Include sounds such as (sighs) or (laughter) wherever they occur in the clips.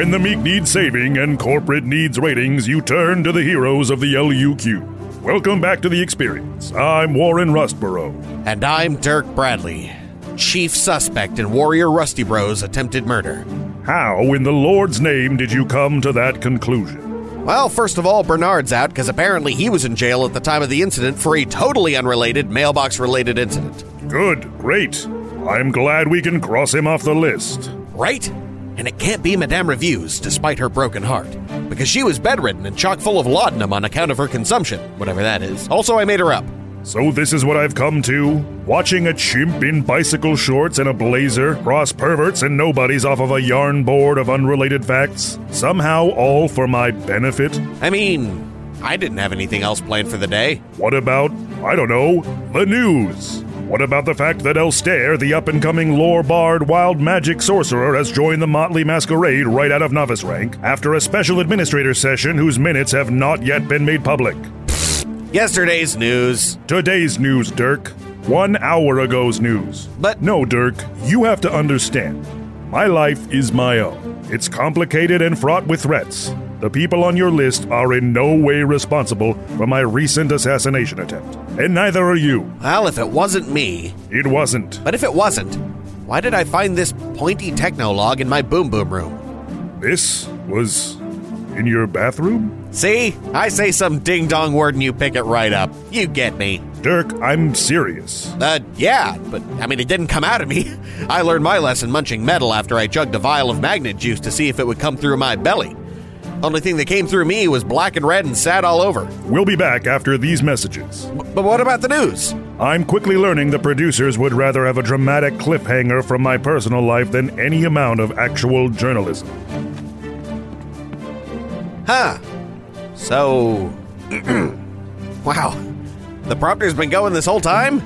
When the meek needs saving and corporate needs ratings, you turn to the heroes of the LUQ. Welcome back to the experience. I'm Warren Rustborough. And I'm Dirk Bradley, chief suspect in Warrior Rusty Bros' attempted murder. How, in the Lord's name, did you come to that conclusion? Well, first of all, Bernard's out because apparently he was in jail at the time of the incident for a totally unrelated mailbox related incident. Good, great. I'm glad we can cross him off the list. Right? And it can't be Madame Reviews, despite her broken heart, because she was bedridden and chock full of laudanum on account of her consumption, whatever that is. Also, I made her up. So, this is what I've come to? Watching a chimp in bicycle shorts and a blazer cross perverts and nobodies off of a yarn board of unrelated facts? Somehow all for my benefit? I mean, I didn't have anything else planned for the day. What about, I don't know, the news? What about the fact that Elstair, the up and coming lore bard wild magic sorcerer, has joined the motley masquerade right out of novice rank after a special administrator session whose minutes have not yet been made public? Yesterday's news. Today's news, Dirk. One hour ago's news. But- no, Dirk, you have to understand. My life is my own. It's complicated and fraught with threats. The people on your list are in no way responsible for my recent assassination attempt. And neither are you. Well, if it wasn't me, It wasn't. but if it wasn't, why did I find this pointy techno log in my boom boom room? This was in your bathroom? See? I say some ding dong word and you pick it right up. You get me. Dirk, I'm serious. Uh, yeah, but I mean, it didn't come out of me. (laughs) I learned my lesson munching metal after I chugged a vial of magnet juice to see if it would come through my belly. Only thing that came through me was black and red and sad all over. We'll be back after these messages. B- but what about the news? I'm quickly learning the producers would rather have a dramatic cliffhanger from my personal life than any amount of actual journalism. Huh. So. (clears throat) wow. The prompter's been going this whole time?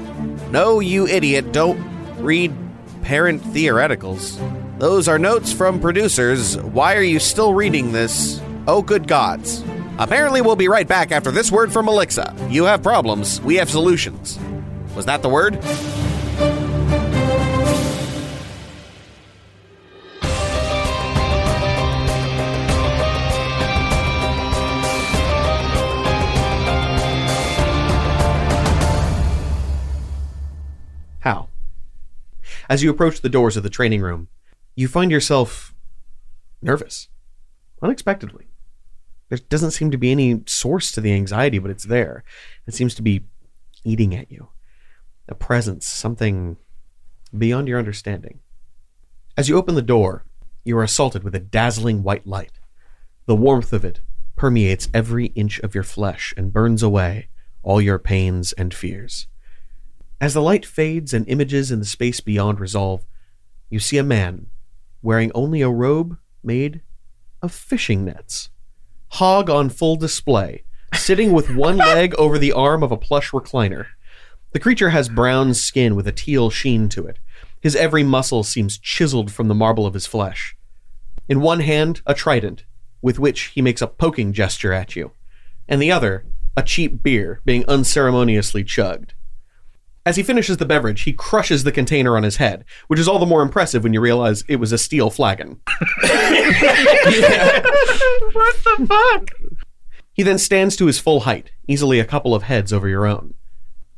No, you idiot, don't read parent theoreticals. Those are notes from producers. Why are you still reading this? Oh, good gods. Apparently, we'll be right back after this word from Alexa. You have problems, we have solutions. Was that the word? How? As you approach the doors of the training room, you find yourself nervous, unexpectedly. There doesn't seem to be any source to the anxiety, but it's there. It seems to be eating at you. A presence, something beyond your understanding. As you open the door, you are assaulted with a dazzling white light. The warmth of it permeates every inch of your flesh and burns away all your pains and fears. As the light fades and images in the space beyond resolve, you see a man wearing only a robe made of fishing nets. Hog on full display, sitting with one (laughs) leg over the arm of a plush recliner. The creature has brown skin with a teal sheen to it. His every muscle seems chiseled from the marble of his flesh. In one hand, a trident, with which he makes a poking gesture at you, and the other, a cheap beer being unceremoniously chugged. As he finishes the beverage, he crushes the container on his head, which is all the more impressive when you realize it was a steel flagon. (laughs) What the fuck? He then stands to his full height, easily a couple of heads over your own.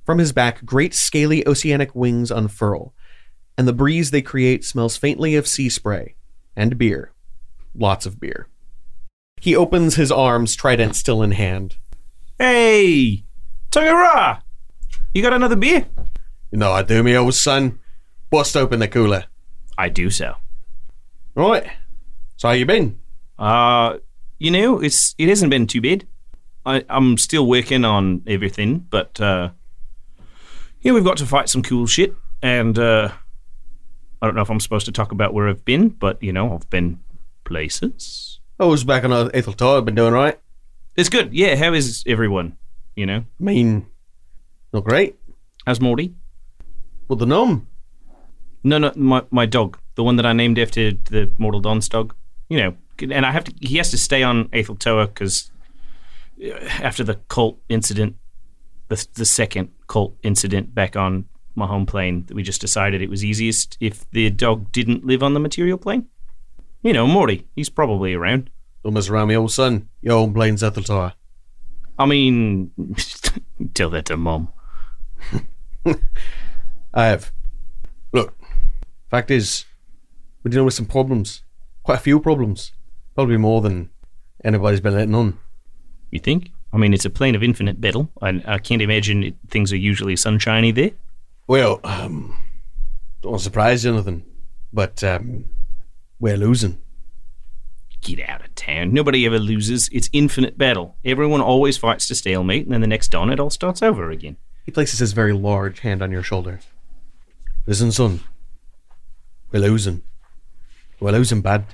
From his back, great scaly oceanic wings unfurl, and the breeze they create smells faintly of sea spray and beer. Lots of beer. He opens his arms, trident still in hand. Hey, Togara, you got another beer? You know I do, me old son. Bust open the cooler. I do so. Right. So how you been? Uh, you know, it's it hasn't been too bad. I, I'm still working on everything, but uh, yeah, we've got to fight some cool shit, and uh, I don't know if I'm supposed to talk about where I've been, but you know, I've been places. I was back on Ethel Tower, been doing right. It's good. Yeah, how is everyone? You know, I mean, not great. how's Morty? Well, the gnome. No, no, my my dog, the one that I named after the Mortal Dawn's dog. You know, and I have to. He has to stay on Aetheltoa because uh, after the cult incident, the the second cult incident back on my home plane, we just decided it was easiest if the dog didn't live on the material plane. You know, Morty. He's probably around. Don't mess around me old son. You're home playing Zethel Tower. I mean, (laughs) tell that to mom. (laughs) I have. Look, fact is, we're dealing with some problems. Quite a few problems. Probably more than anybody's been letting on. You think? I mean, it's a plane of infinite battle. I, I can't imagine it, things are usually sunshiny there. Well, um, don't want to surprise you, nothing, but um, we're losing. Get out of town. Nobody ever loses. It's infinite battle. Everyone always fights to stalemate, and then the next dawn it all starts over again. He places his very large hand on your shoulder. Listen, son. We're losing. We're losing bad.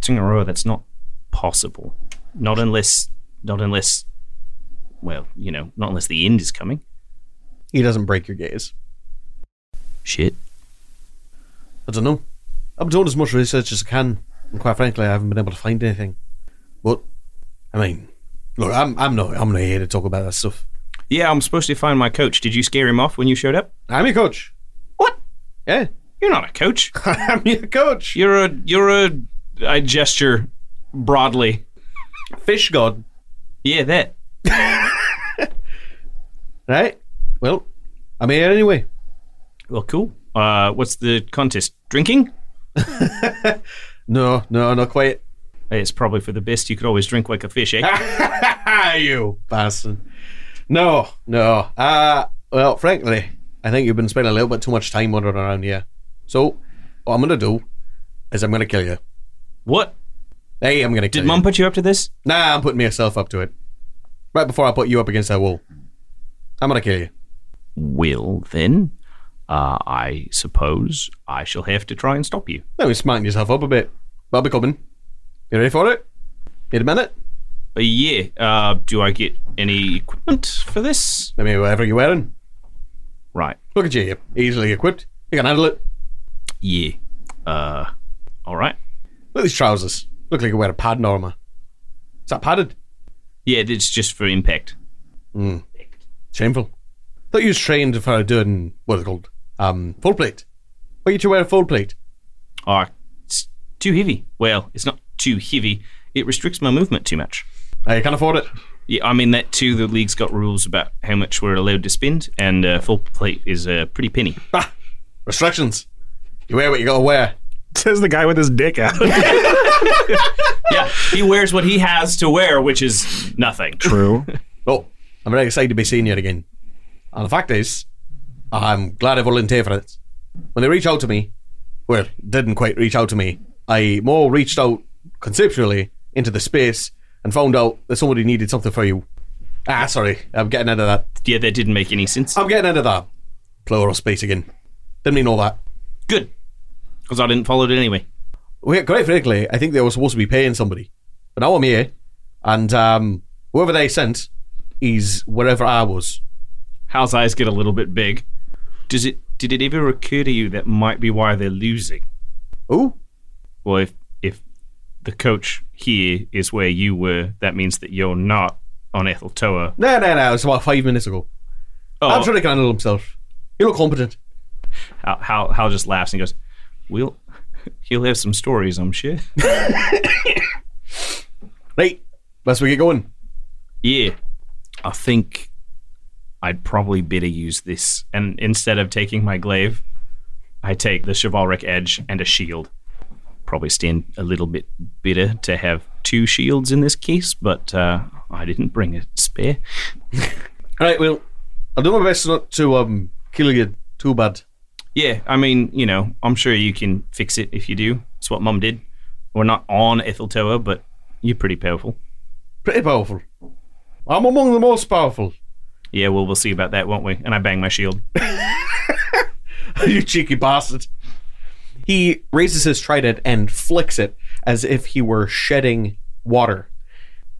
Tangaroa, that's not possible. Not unless, not unless, well, you know, not unless the end is coming. He doesn't break your gaze. Shit. I don't know. I've done as much research as I can, and quite frankly, I haven't been able to find anything. But, I mean, look, I'm I'm not I'm not here to talk about that stuff. Yeah, I'm supposed to find my coach. Did you scare him off when you showed up? I'm your coach. What? Yeah, You're not a coach. (laughs) I'm your coach. You're a you're a I gesture broadly. Fish god, Yeah, that. (laughs) right? Well, I'm here anyway. Well, cool. Uh, what's the contest? Drinking? (laughs) No, no, not quite. It's probably for the best. You could always drink like a fish, eh? you bastard. No, no. Uh, well, frankly, I think you've been spending a little bit too much time wandering around here. So, what I'm going to do is I'm going to kill you. what? Hey, I'm going to kill Did you. Mum put you up to this? Nah, I'm putting myself up to it. Right before I put you up against that wall. I'm going to kill you. Will, then, uh, I suppose I shall have to try and stop you. Now you're smarting yourself up a bit. But I'll be coming. You ready for it? Need a minute? Uh, yeah. Uh, do I get any equipment for this? I mean, whatever you're wearing. Right. Look at you. You're easily equipped. You can handle it. Yeah. Uh, all right. Look at these trousers. Look like you wear a padded armour. Is that padded? Yeah, it's just for impact. Mm. Shameful. Thought you was trained for doing what is it called? Um, full plate. Why you to wear a full plate? Oh, it's too heavy. Well, it's not too heavy. It restricts my movement too much. I can't afford it. Yeah, I mean that too. The league's got rules about how much we're allowed to spend, and uh, full plate is a pretty penny. Bah! Restrictions. You wear what you gotta wear. (laughs) Says the guy with his dick out. (laughs) yeah, he wears what he has to wear, which is nothing. True. (laughs) Oh, I'm very excited to be seeing you again. And the fact is, I'm glad I volunteered for it. When they reached out to me, well, didn't quite reach out to me, I more reached out conceptually into the space and found out that somebody needed something for you. Ah, sorry, I'm getting out of that. Yeah, that didn't make any sense. I'm getting out of that. Plural space again. Didn't mean all that. Good, because I didn't follow it anyway. Wait, quite frankly, I think they were supposed to be paying somebody. But now I'm here, and um, whoever they sent is wherever I was. Hal's eyes get a little bit big. Does it? Did it ever occur to you that might be why they're losing? Oh, Well, if the coach here is where you were, that means that you're not on Ethel Toa. no, no, no, it's about five minutes ago. Oh, I'm sure he can handle himself. You look competent. Hal, Hal, Hal just laughs and goes, "We'll, (laughs) he'll have some stories, I'm sure." (laughs) Right, let's we get going. yeah, I think I'd probably better use this, and instead of taking my glaive, I take the chivalric edge and a shield. Probably stand a little bit better to have two shields in this case, but uh, I didn't bring a spare. All (laughs) right, well, I'll do my best not to um kill you too bad. Yeah, I mean, you know, I'm sure you can fix it if you do. It's what Mum did. We're not on Ethel Toa, but you're pretty powerful. Pretty powerful. I'm among the most powerful. Yeah, well, we'll see about that, won't we? And I bang my shield. (laughs) you cheeky bastard. He raises his trident and flicks it as if he were shedding water.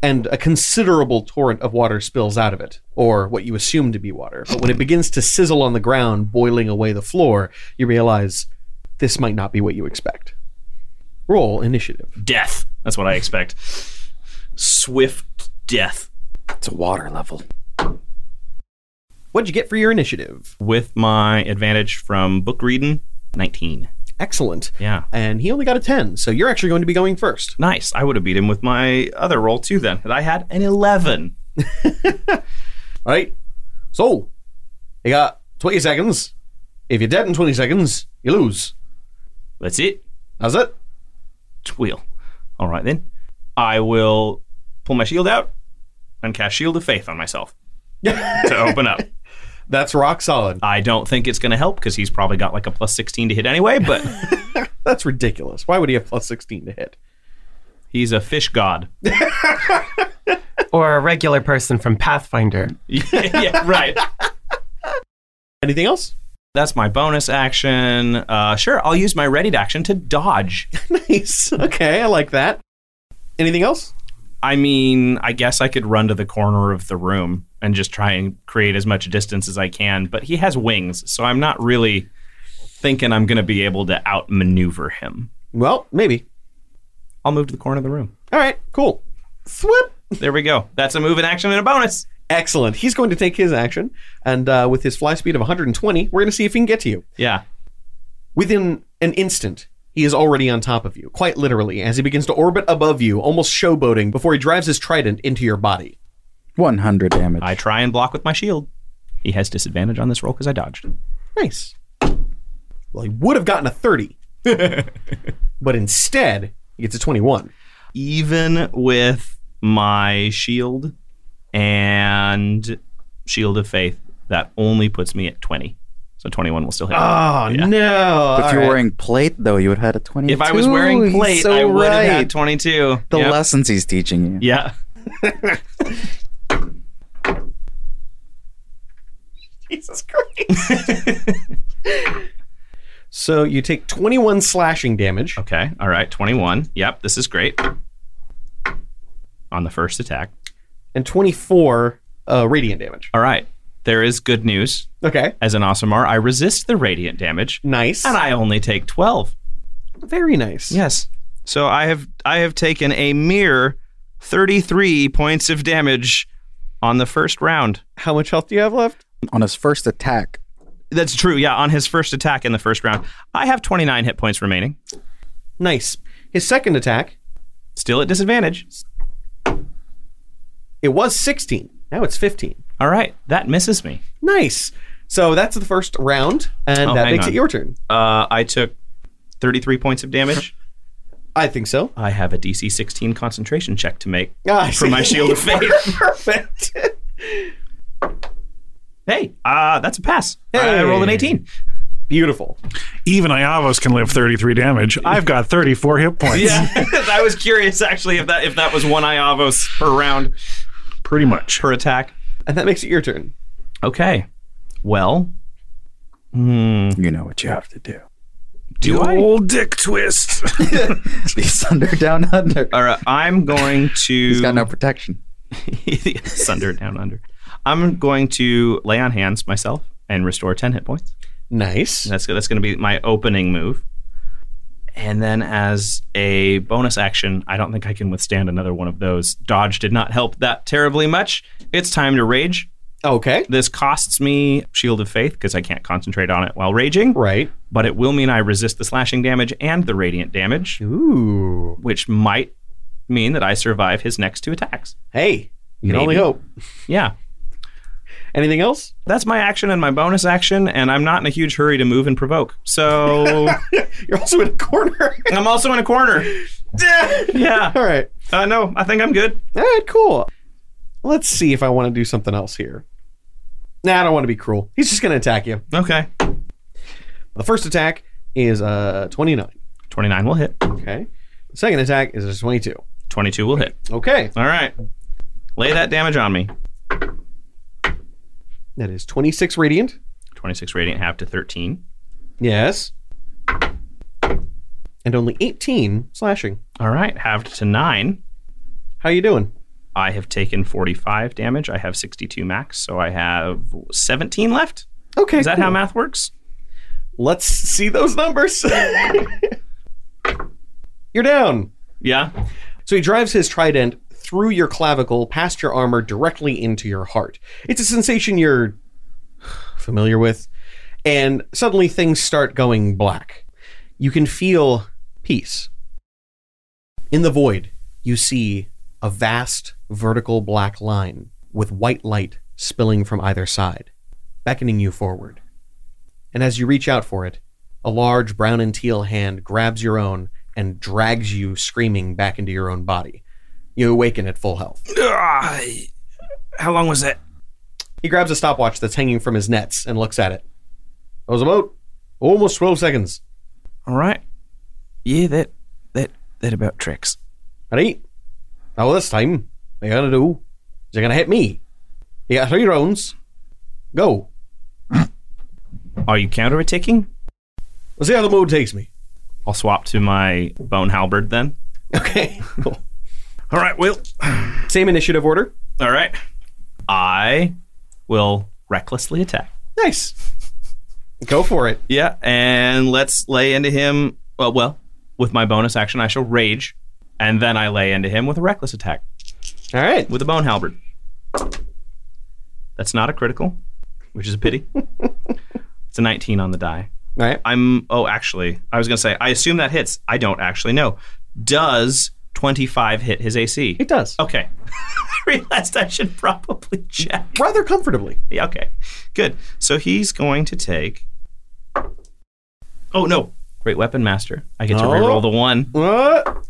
And a considerable torrent of water spills out of it, or what you assume to be water. But when it begins to sizzle on the ground, boiling away the floor, you realize this might not be what you expect. Roll initiative. Death. That's what I expect. Swift death. It's a water level. What'd you get for your initiative? With my advantage from book reading, 19. Excellent. Yeah. And he only got a 10, so you're actually going to be going first. Nice. I would have beat him with my other roll too then. But I had an 11. (laughs) All right. So, you got 20 seconds. If you're dead in 20 seconds, you lose. That's it. That's it. Twill. All right then. I will pull my shield out and cast Shield of Faith on myself (laughs) to open up. That's rock solid. I don't think it's going to help because he's probably got like a plus 16 to hit anyway, but (laughs) That's ridiculous. Why would he have plus 16 to hit? he's a fish god. (laughs) Or a regular person from Pathfinder. yeah, (laughs) yeah, right. Anything else? That's my bonus action. Uh, sure, I'll use my readied action to dodge. Nice. Okay, I like that. Anything else? I mean, I guess I could run to the corner of the room and just try and create as much distance as I can, but he has wings, so I'm not really thinking I'm going to be able to outmaneuver him. Well, maybe. I'll move to the corner of the room. All right, cool. Thwip. There we go. That's a move in action and a bonus. Excellent. He's going to take his action, and uh, with his fly speed of 120, we're going to see if he can get to you. Yeah. Within an instant, he is already on top of you, quite literally, as he begins to orbit above you, almost showboating, before he drives his trident into your body. 100 damage. I try and block with my shield. He has disadvantage on this roll because I dodged. Nice. Well, he would have gotten a 30, (laughs) but instead, he gets a 21. Even with my shield and shield of faith, that only puts me at 20. So 21 will still hit. Oh, no. if All you're right. wearing plate, though, you would have had a 22. if I was wearing plate, so I would right. have had 22. The Yep. lessons he's teaching you. Yeah. (laughs) Jesus Christ. (laughs) so you take 21 slashing damage. Okay. All right. 21. Yep. This is great. On the first attack. and 24 uh, radiant damage. All right. There is good news. Okay. As an Aasimar, I resist the radiant damage, Nice. and I only take 12. Very nice. Yes. So I have I have taken a mere 33 points of damage on the first round. How much health do you have left? On his first attack, That's true. Yeah, on his first attack in the first round, I have 29 hit points remaining. Nice. His second attack, Still at disadvantage. it was 16. Now it's 15. All right, that misses me. Nice. So that's the first round, and Oh, that hang makes on. it your turn. Uh, I took 33 points of damage. I think so. I have a DC 16 concentration check to make Ah, I for see. my shield of (laughs) faith. Perfect. hey, uh, that's a pass. I rolled an Hey. 18. Beautiful. Even Iavos can live 33 damage. I've got 34 hit points. (laughs) Yeah, (laughs) I was curious actually if that if that was one Iavos per round Pretty much. per attack. And that makes it your turn. Okay. Well, hmm, you know what you have to do. do I? Old dick twist. (laughs) He's under down under. All right, I'm going to. He's got no protection. (laughs) Sunder down under. I'm going to lay on hands myself and restore 10 hit points. Nice. That's that's going to be my opening move. And then as a bonus action, I don't think I can withstand another one of those. Dodge did not help that terribly much. It's time to rage. Okay. This costs me Shield of Faith because I can't concentrate on it while raging, Right. but it will mean I resist the slashing damage and the radiant damage, Ooh. which might mean that I survive his next two attacks. Hey, you can Maybe. only hope. Yeah. Anything else? That's my action and my bonus action, and I'm not in a huge hurry to move and provoke. So (laughs) You're also in a corner. (laughs) I'm also in a corner. (laughs) Yeah. All right. Uh, no, I think I'm good. All right, cool. Let's see if I want to do something else here. Nah, I don't want to be cruel. He's just going to attack you. Okay. The first attack is uh 29. 29 will hit. Okay. The second attack is a 22. 22 will hit. Okay. All right. Lay that damage on me. That is 26 radiant. 26 radiant half to 13. Yes. And only 18 slashing. All right. Halved to 9. How you doing? I have taken 45 damage. I have 62 max, so I have 17 left. Okay. Is that how math works? Let's see those numbers. (laughs) You're down. Yeah. So he drives his trident through your clavicle, past your armor, directly into your heart. It's a sensation you're familiar with, and suddenly things start going black. you can feel peace. In the void, you see a vast vertical black line with white light spilling from either side, beckoning you forward. And as you reach out for it, a large brown and teal hand grabs your own and drags you screaming back into your own body. You awaken at full health. Ah, how long was that? He grabs a stopwatch that's hanging from his nets and looks at it. That was about almost 12 seconds. All right. Yeah, that that that about tricks. Right? Now this time, what you gotta do is you're gonna hit me. You got three rounds. Go. Are you counter attacking? Let's see how the mood takes me. I'll swap to my bone halberd then. Okay. (laughs) Cool. All right, Will. Same initiative order. All right. I will recklessly attack. Nice. Go for it. Yeah, and let's lay into him. Well, well, with my bonus action, I shall rage, and then I lay into him with a reckless attack All right. with a bone halberd. That's not a critical, which is a pity. (laughs) it's a 19 on the die. All right. I'm. Oh, actually, I was gonna say. I assume that hits. I don't actually know. Does 25 hit his AC? It does. Okay. (laughs) I realized I should probably check. Rather comfortably. Yeah, okay. Good. So he's going to take. Oh, no. Great Weapon Master. I get to Oh. reroll the one. What?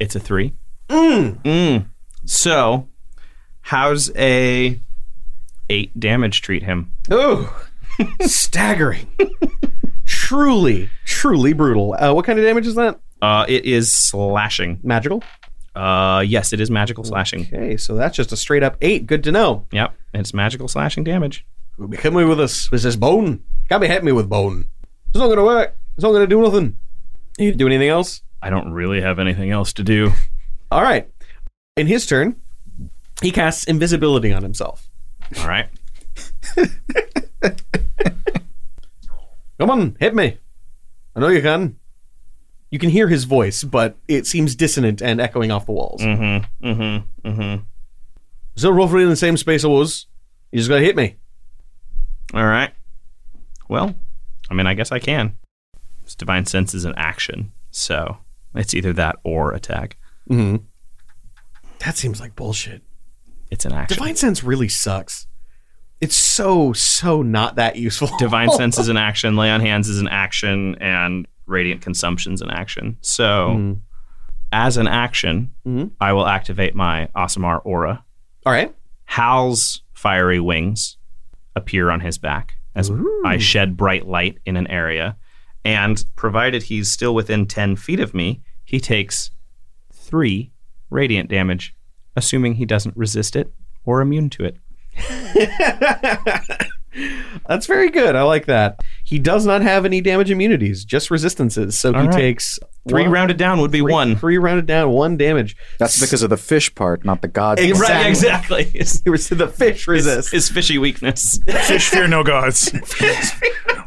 It's a three. Mm. Mm. So, how's a eight damage treat him? Ooh. Staggering. (laughs) truly, truly brutal. Uh, what kind of damage is that? Uh, it is slashing. Magical? Uh, yes, it is magical slashing. Okay, so that's just a straight up eight. Good to know. Yep, it's magical slashing damage. Hit me with this. With this bone. Can't be hit me with bone. It's not gonna work. It's not gonna do nothing. You do anything else? I don't really have anything else to do. (laughs) All right. In his turn, he casts invisibility on himself. All right. (laughs) Come on, hit me. I know you can. You can hear his voice, but it seems dissonant and echoing off the walls. Mm-hmm. Mm-hmm. Mm-hmm. Still roughly in the same space I was. You just gotta hit me. All right. Well, I mean, I guess I can. This divine sense is an action, so it's either that or attack. Mm-hmm. That seems like bullshit. It's an action. Divine sense really sucks. It's so so not that useful. Divine sense is (laughs) an action. Lay on hands is an action, and radiant consumption's in action. So, Mhm. as an action, Mhm. I will activate my Aasimar aura. All right. Hal's fiery wings appear on his back as I shed bright light in an area. And provided he's still within 10 feet of me, he takes three radiant damage, assuming he doesn't resist it or immune to it. (laughs) That's very good. I like that. He does not have any damage immunities, just resistances. So he All right. takes Three one- rounded down would be three- one. Three rounded down, one damage. That's because of the fish part, not the god. Exactly. Right, exactly. His, (laughs) was the fish resist. his fishy weakness. (laughs) Fish fear no gods. (laughs) Fish fear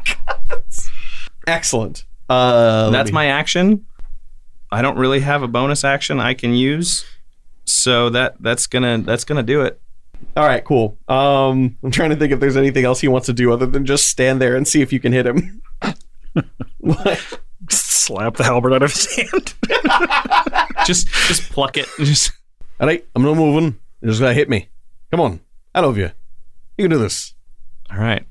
Excellent. Uh, let That's me- my action. I don't really have a bonus action I can use. So that that's gonna that's gonna do it. All right, cool. Um, I'm trying to think if there's anything else he wants to do other than just stand there and see if you can hit him. what? Slap the halberd out of his hand. (laughs) Just just pluck it. Just All right, I'm not moving. You're just gonna hit me. Come on. I love you. You can do this. all right.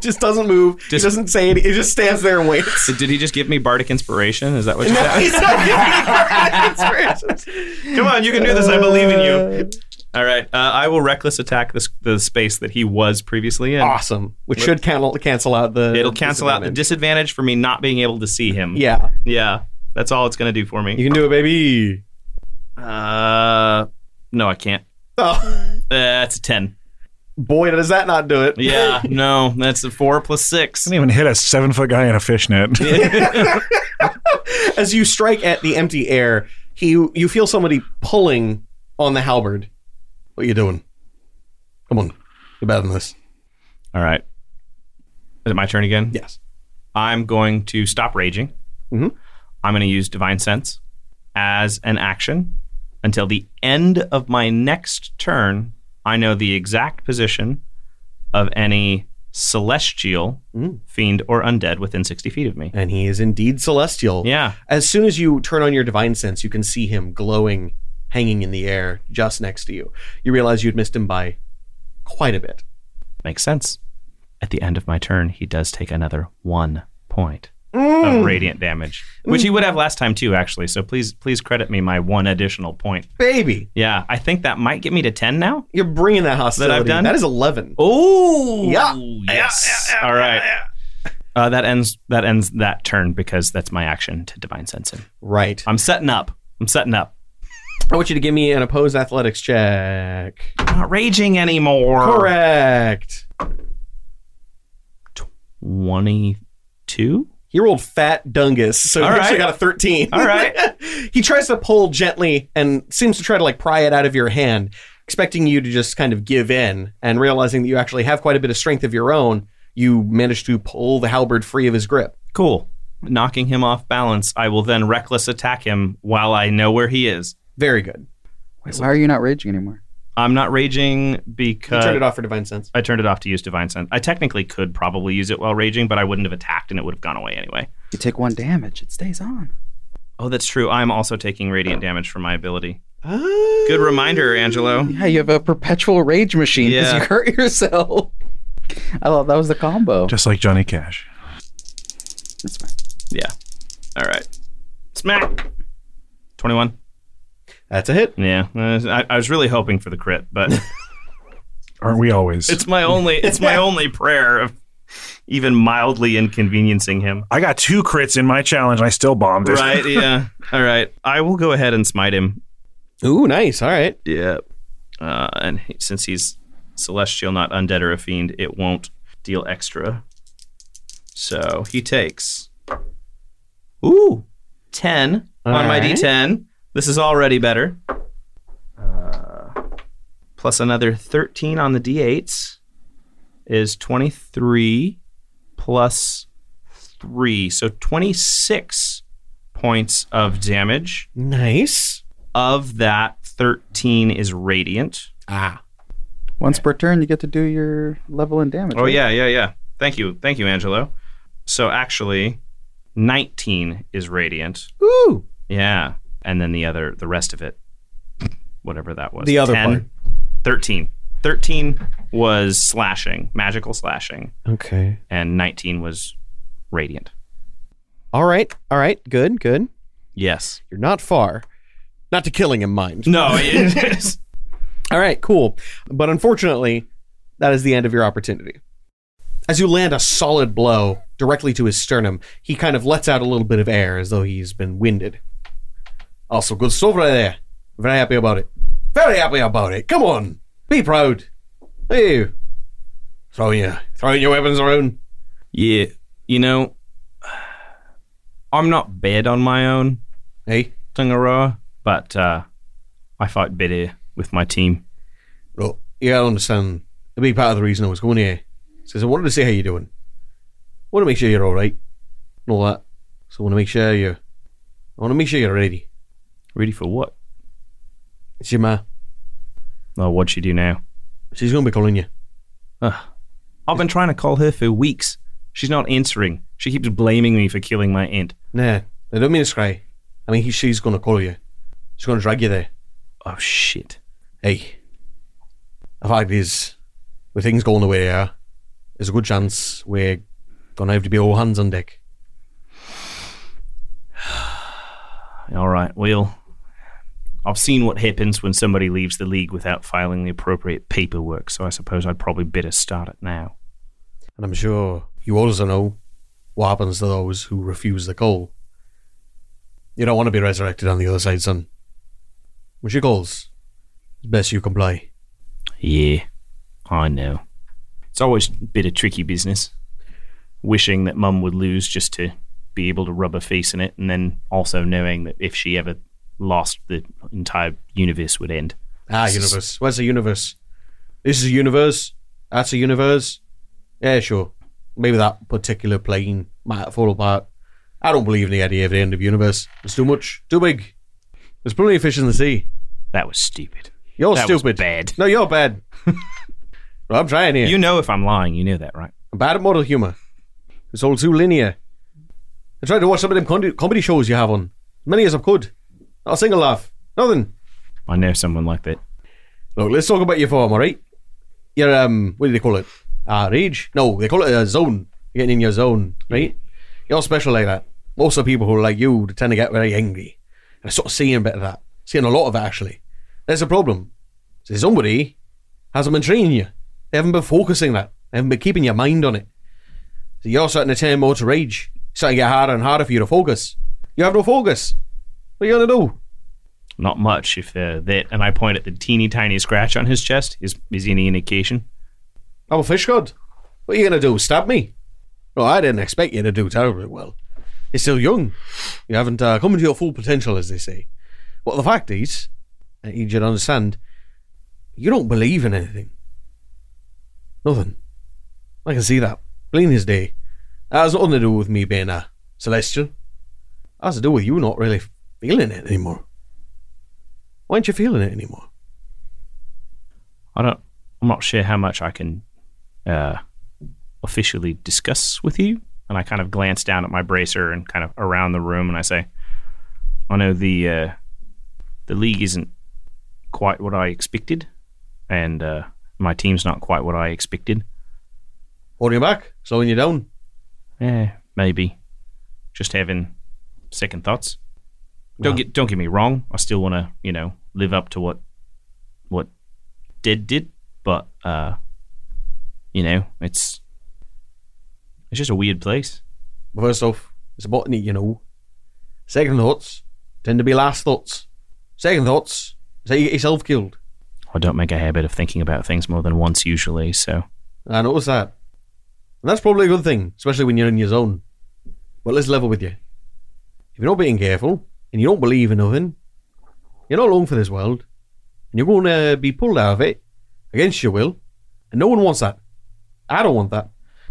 Just doesn't move. Just- he doesn't say anything. He just stands there and waits. Did he just give me bardic inspiration? Is that what you No, said? he's not giving you inspirations. Come on, you can do this. I believe in you. All right, uh, I will reckless attack this the space that he was previously in. Awesome. Which should cancel cancel out the. It'll cancel out the disadvantage. disadvantage for me not being able to see him. Yeah, yeah, that's all it's gonna do for me. you can do it, baby. Uh, no, I can't. Oh, (laughs) That's a ten. boy, does that not do it? Yeah, (laughs) no, that's a four plus six. Didn't even hit a seven foot guy in a fishnet. (laughs) As you strike at the empty air, he you feel somebody pulling on the halberd. What are you doing? Come on, you're better than this. All right, is it my turn again? Yes. I'm going to stop raging. Mhm. I'm going to use Divine Sense as an action until the end of my next turn. I know the exact position of any celestial, fiend, or undead within 60 feet of me. And he is indeed celestial. Yeah. As soon as you turn on your divine sense, you can see him glowing, hanging in the air just next to you. You realize you'd missed him by quite a bit. Makes sense. At the end of my turn, he does take another one point of radiant damage, which he would have last time too, actually. So please, please credit me my one additional point. Baby, Yeah, I think that might get me to 10 now. you're bringing that hostility. done? That is 11. Oh, Yeah. yes. All right. Uh, that ends. That ends that turn because that's my action to divine sense him. Right. I'm setting up. I'm setting up. I want you to give me an opposed athletics check. Not raging anymore. Correct. Twenty-two. He rolled fat dungus, so he All actually got a 13. All right. (laughs) he tries to pull gently and seems to try to like pry it out of your hand, expecting you to just kind of give in. And realizing that you actually have quite a bit of strength of your own, you manage to pull the halberd free of his grip. Cool. Knocking him off balance, I will then reckless attack him while I know where he is. Very good. Wait, why are you not raging anymore? I'm not raging because You because turned it off for divine sense. I turned it off to use divine sense. I technically could probably use it while raging, but I wouldn't have attacked and it would have gone away anyway. You take one damage, it stays on. Oh, that's true. I'm also taking radiant damage from my ability. Ah. Good reminder, Angelo. Yeah, you have a perpetual rage machine because Yeah. you hurt yourself. I thought that was the combo. Just like Johnny Cash. That's fine. Yeah. All right. Smack. 21. That's a hit. Yeah. Uh, I, I was really hoping for the crit, but (laughs) Aren't we always? it's my only it's my (laughs) only prayer of even mildly inconveniencing him. I got two crits in my challenge and I still bombed it. Right, yeah. (laughs) All right. I will go ahead and smite him. Ooh, nice. All right. Yeah. Uh, and he- since he's celestial, not undead or a fiend, it won't deal extra. So he takes ooh 10 on my Alright. d10. This is already better. Uh, plus another 13 on the d8s is 23 plus 3. So 26 points of damage. Nice. Of that, 13 is radiant. Ah. Once per turn, you get to do your level and damage. Oh right? yeah, yeah, yeah. Thank you, thank you, Angelo. So actually, nineteen is radiant. Ooh. Yeah, and then the other, the rest of it, whatever that was, The other 10, part. Thirteen. Thirteen was slashing, magical slashing, Okay. and nineteen was radiant. All right. All right. Good. Good. Yes. You're not far. Not to killing him, mind. No. It (laughs) is. All right, cool. But unfortunately, that is the end of your opportunity. As you land a solid blow directly to his sternum, he kind of lets out a little bit of air as though he's been winded. Also, good stuff right there. Very happy about it. Very happy about it. Come on, be proud. Hey, throwing your throwing your weapons around. yeah. You know, I'm not bad on my own, Hey, Tangaroa, but uh, I fight better with my team. look, you gotta understand. A big part of the reason I was going here is I wanted to see how you're doing. I want to make sure you're all right, and all that. So I want to make sure you. I want to make sure you're ready. Ready for what? It's your ma. Oh, what'd she do now? She's gonna be calling you. Ugh. I've been trying to call her for weeks. She's not answering. She keeps blaming me for killing my aunt. Nah, I don't mean to cry. I mean, he, she's gonna call you. She's gonna drag you there. Oh shit. Hey, the fact is, with things going the way they are, there's a good chance we're gonna have to be all hands on deck. (sighs) All right. Well, I've seen what happens when somebody leaves the league without filing the appropriate paperwork, so I suppose I'd probably better start it now. And I'm sure you also know what happens to those who refuse the call. You don't want to be resurrected on the other side, son. She calls, it's best you comply. Yeah, I know. It's always a bit of tricky business. Wishing that mum would lose just to be able to rub her face in it, and then also knowing that if she ever lost, the entire universe would end. Ah, universe. Where's the universe? This is a universe. That's a universe. Yeah, sure. Maybe that particular plane might fall apart. I don't believe in the idea of the end of the universe. It's too much, too big. There's plenty of fish in the sea. That was stupid. You're That stupid. bad. No, you're bad. (laughs) well, I'm trying here. You know if I'm lying, you know that, right? I'm bad at model humour. It's all too linear. I tried to watch some of them comedy, comedy shows you have on. As many as I could. Not a single laugh. Nothing. I know someone like that. Look, let's talk about your form, alright? Your, um, what do they call it? Ah, rage? No, they call it a zone. You're getting in your zone, right? You're special like that. Most of the people who are like you tend to get very angry. And I sort of seeing a bit of that. Seeing a lot of it, actually. There's a problem. So somebody hasn't been training you. They haven't been focusing that. They haven't been keeping your mind on it. So you're starting to turn more to rage. It's starting to get harder and harder for you to focus. You have no focus. What are you going to do? Not much, if uh, that. And I point at the teeny tiny scratch on his chest. Is is any indication? I'm a fish god. What are you going to do? Stab me? Well, I didn't expect you to do terribly well. You're still young. You haven't uh, come into your full potential, as they say. But the fact is, I need you to understand, you don't believe in anything. Nothing. I can see that. Plain as day. That has nothing to do with me being a celestial. It has to do with you not really feeling it anymore. Why aren't you feeling it anymore? I don't. I'm not sure how much I can uh, officially discuss with you. And I kind of glance down at my bracer and kind of around the room, and I say, "I know the uh, the league isn't quite what I expected, and uh, my team's not quite what I expected. Holding you back? Slowing you down? Yeah, maybe. Just having second thoughts. Don't Well- get don't get me wrong. I still want to you know live up to what what Dead did, but uh, you know it's it's just a weird place. First off, it's about you know. Second thoughts tend to be last thoughts. Second thoughts is how you get yourself killed. I don't make a habit of thinking about things more than once usually, so I noticed that. And that's probably a good thing, especially when you're in your zone. But let's level with you. If you're not being careful and you don't believe in nothing, you're not long for this world. And you're going to be pulled out of it against your will. And no one wants that. I don't want that.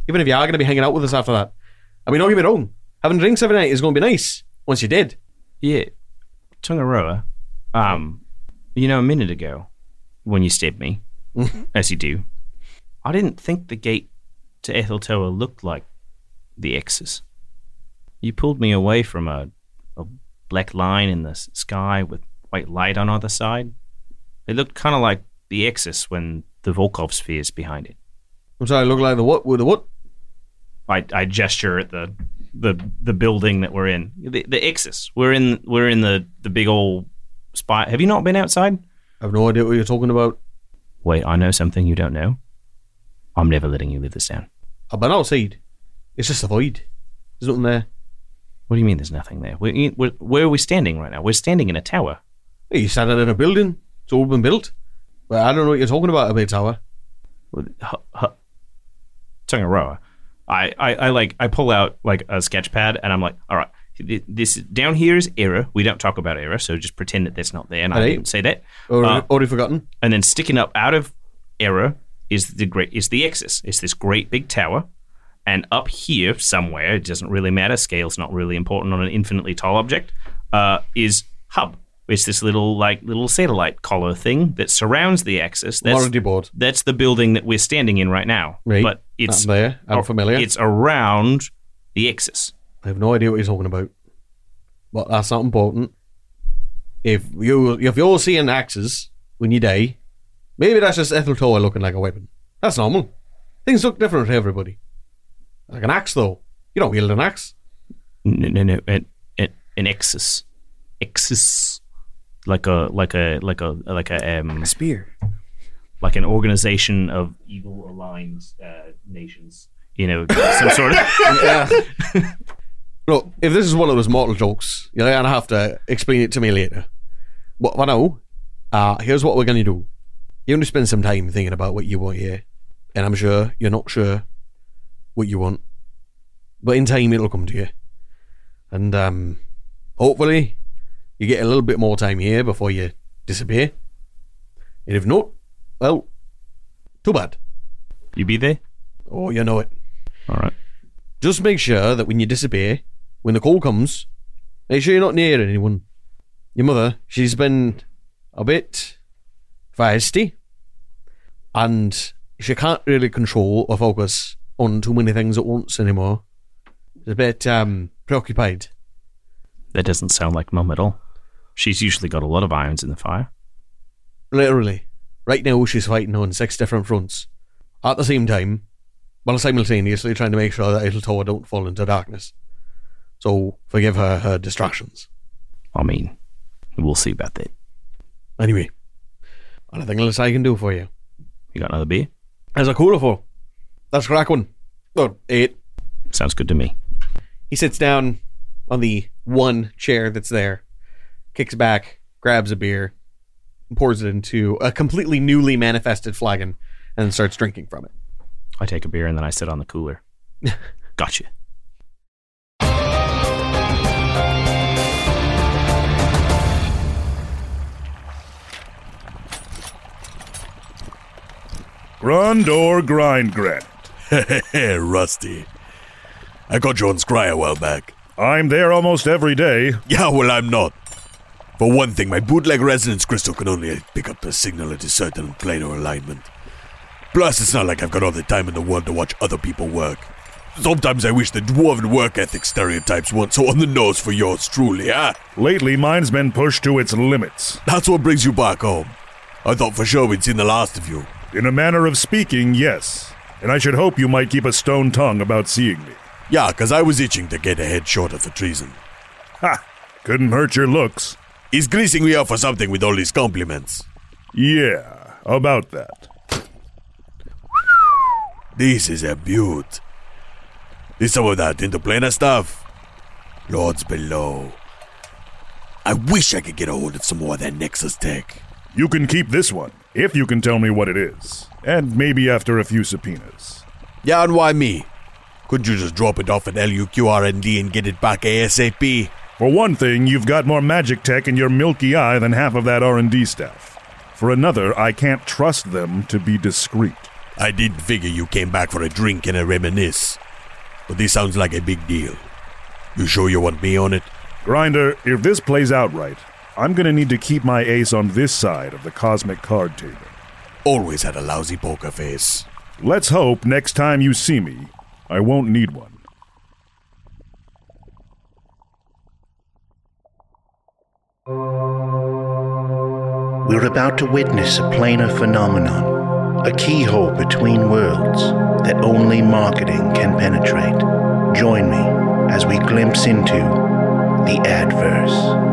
Even if you are going to be hanging out with us after that. I mean, don't get me wrong. Having drinks every night is going to be nice once you're dead. Yeah, Tangaroa. Um, you know, a minute ago, when you stabbed me, (laughs) as you do, I didn't think the gate to Etheltoa looked like the X's. You pulled me away from a black line in the sky with white light on either side. It looked kind of like the X's when the Volkov sphere's behind it. I'm sorry, look like the what? With the what? I, I gesture at the the the building that we're in. The the X's. We're in we're in the the big old spot. Have you not been outside? I have no idea what you're talking about. Wait, I know something you don't know. I'm never letting you live this down. I've been outside. It's just a void. There's nothing there. What do you mean there's nothing there? We're, we're, where are we standing right now? We're standing in a tower. Hey, you standing in a building. It's all been built. But I don't know what you're talking about, a big tower. With- hu- hu- Tangaroa. I, I, I like I pull out like a sketch pad and I'm like, all right, this down here is error. We don't talk about error, so just pretend that that's not there. And I Alright. didn't say that. Already, Uh, already forgotten. and then sticking up out of error is the great is the axis. It's this great big tower, and up here somewhere, it doesn't really matter. Scale's not really important on an infinitely tall object. Uh, is hub. It's this little like little satellite collar thing that surrounds the axis. That's bored. that's the building that we're standing in right now. Right. But it's there. I'm familiar. It's around the axis. I have no idea what you're talking about. But that's not important. If you if you're seeing axes when you die, maybe that's just Etheltoa looking like a weapon. That's normal. Things look different to everybody. Like an axe, though. You don't wield an axe. No, no, no. An, an, an Exus. Exus. Like a like a like a like a um Spear. like an organization of evil aligned uh, nations. You know, some sort of. (laughs) (laughs) Look, if this is one of those mortal jokes, you're gonna have to explain it to me later. But for now, uh, here's what we're gonna do. You're gonna spend some time thinking about what you want here, and I'm sure you're not sure what you want, but in time it'll come to you, and um, hopefully you get a little bit more time here before you disappear. And if not, well, too bad. you be there? Oh, you know it. All right. Just make sure that when you disappear, when the call comes, make sure you're not near anyone. Your mother, she's been a bit feisty, and she can't really control or focus on too many things at once anymore. She's a bit um, preoccupied. That doesn't sound like Mum at all. She's usually got a lot of irons in the fire. Literally. Right now, she's fighting on six different fronts. At the same time, while simultaneously trying to make sure that Little Tower don't fall into darkness. So, forgive her her distractions. I mean, we'll see about that. Anyway, anything else I can do for you? You got another beer? There's a cooler full. That's crack one. Oh, eight. Sounds good to me. He sits down on the one chair that's there, kicks back, grabs a beer, pours it into a completely newly manifested flagon, and starts drinking from it. I take a beer and then I sit on the cooler. (laughs) gotcha. Grund or grind, Grant? (laughs) Rusty. I got you on Scry a while back. I'm there almost every day. Yeah, well, I'm not. For one thing, my bootleg resonance crystal can only pick up the signal at a certain planar alignment. Plus, it's not like I've got all the time in the world to watch other people work. Sometimes I wish the dwarven work ethic stereotypes weren't so on the nose for yours truly, ah. Lately, mine's been pushed to its limits. That's what brings you back home. I thought for sure we'd seen the last of you. In a manner of speaking, yes. And I should hope you might keep a stone tongue about seeing me. Yeah, 'cause I was itching to get a head shorter for treason. Ha! Couldn't hurt your looks. He's greasing me up for something with all his compliments. Yeah, about that. This is a beaut. This some of that interplanar stuff. Lords below. I wish I could get a hold of some more of that Nexus tech. You can keep this one, if you can tell me what it is. And maybe after a few subpoenas. Yeah, and why me? Couldn't you just drop it off at LUQRND and get it back ASAP? For one thing, you've got more magic tech in your milky eye than half of that R&D staff. For another, I can't trust them to be discreet. I didn't figure you came back for a drink and a reminisce. But this sounds like a big deal. You sure you want me on it? Grinder, if this plays out right, I'm gonna need to keep my ace on this side of the cosmic card table. Always had a lousy poker face. Let's hope next time you see me, I won't need one. We're about to witness a planar phenomenon, a keyhole between worlds that only marketing can penetrate. Join me as we glimpse into the adverse.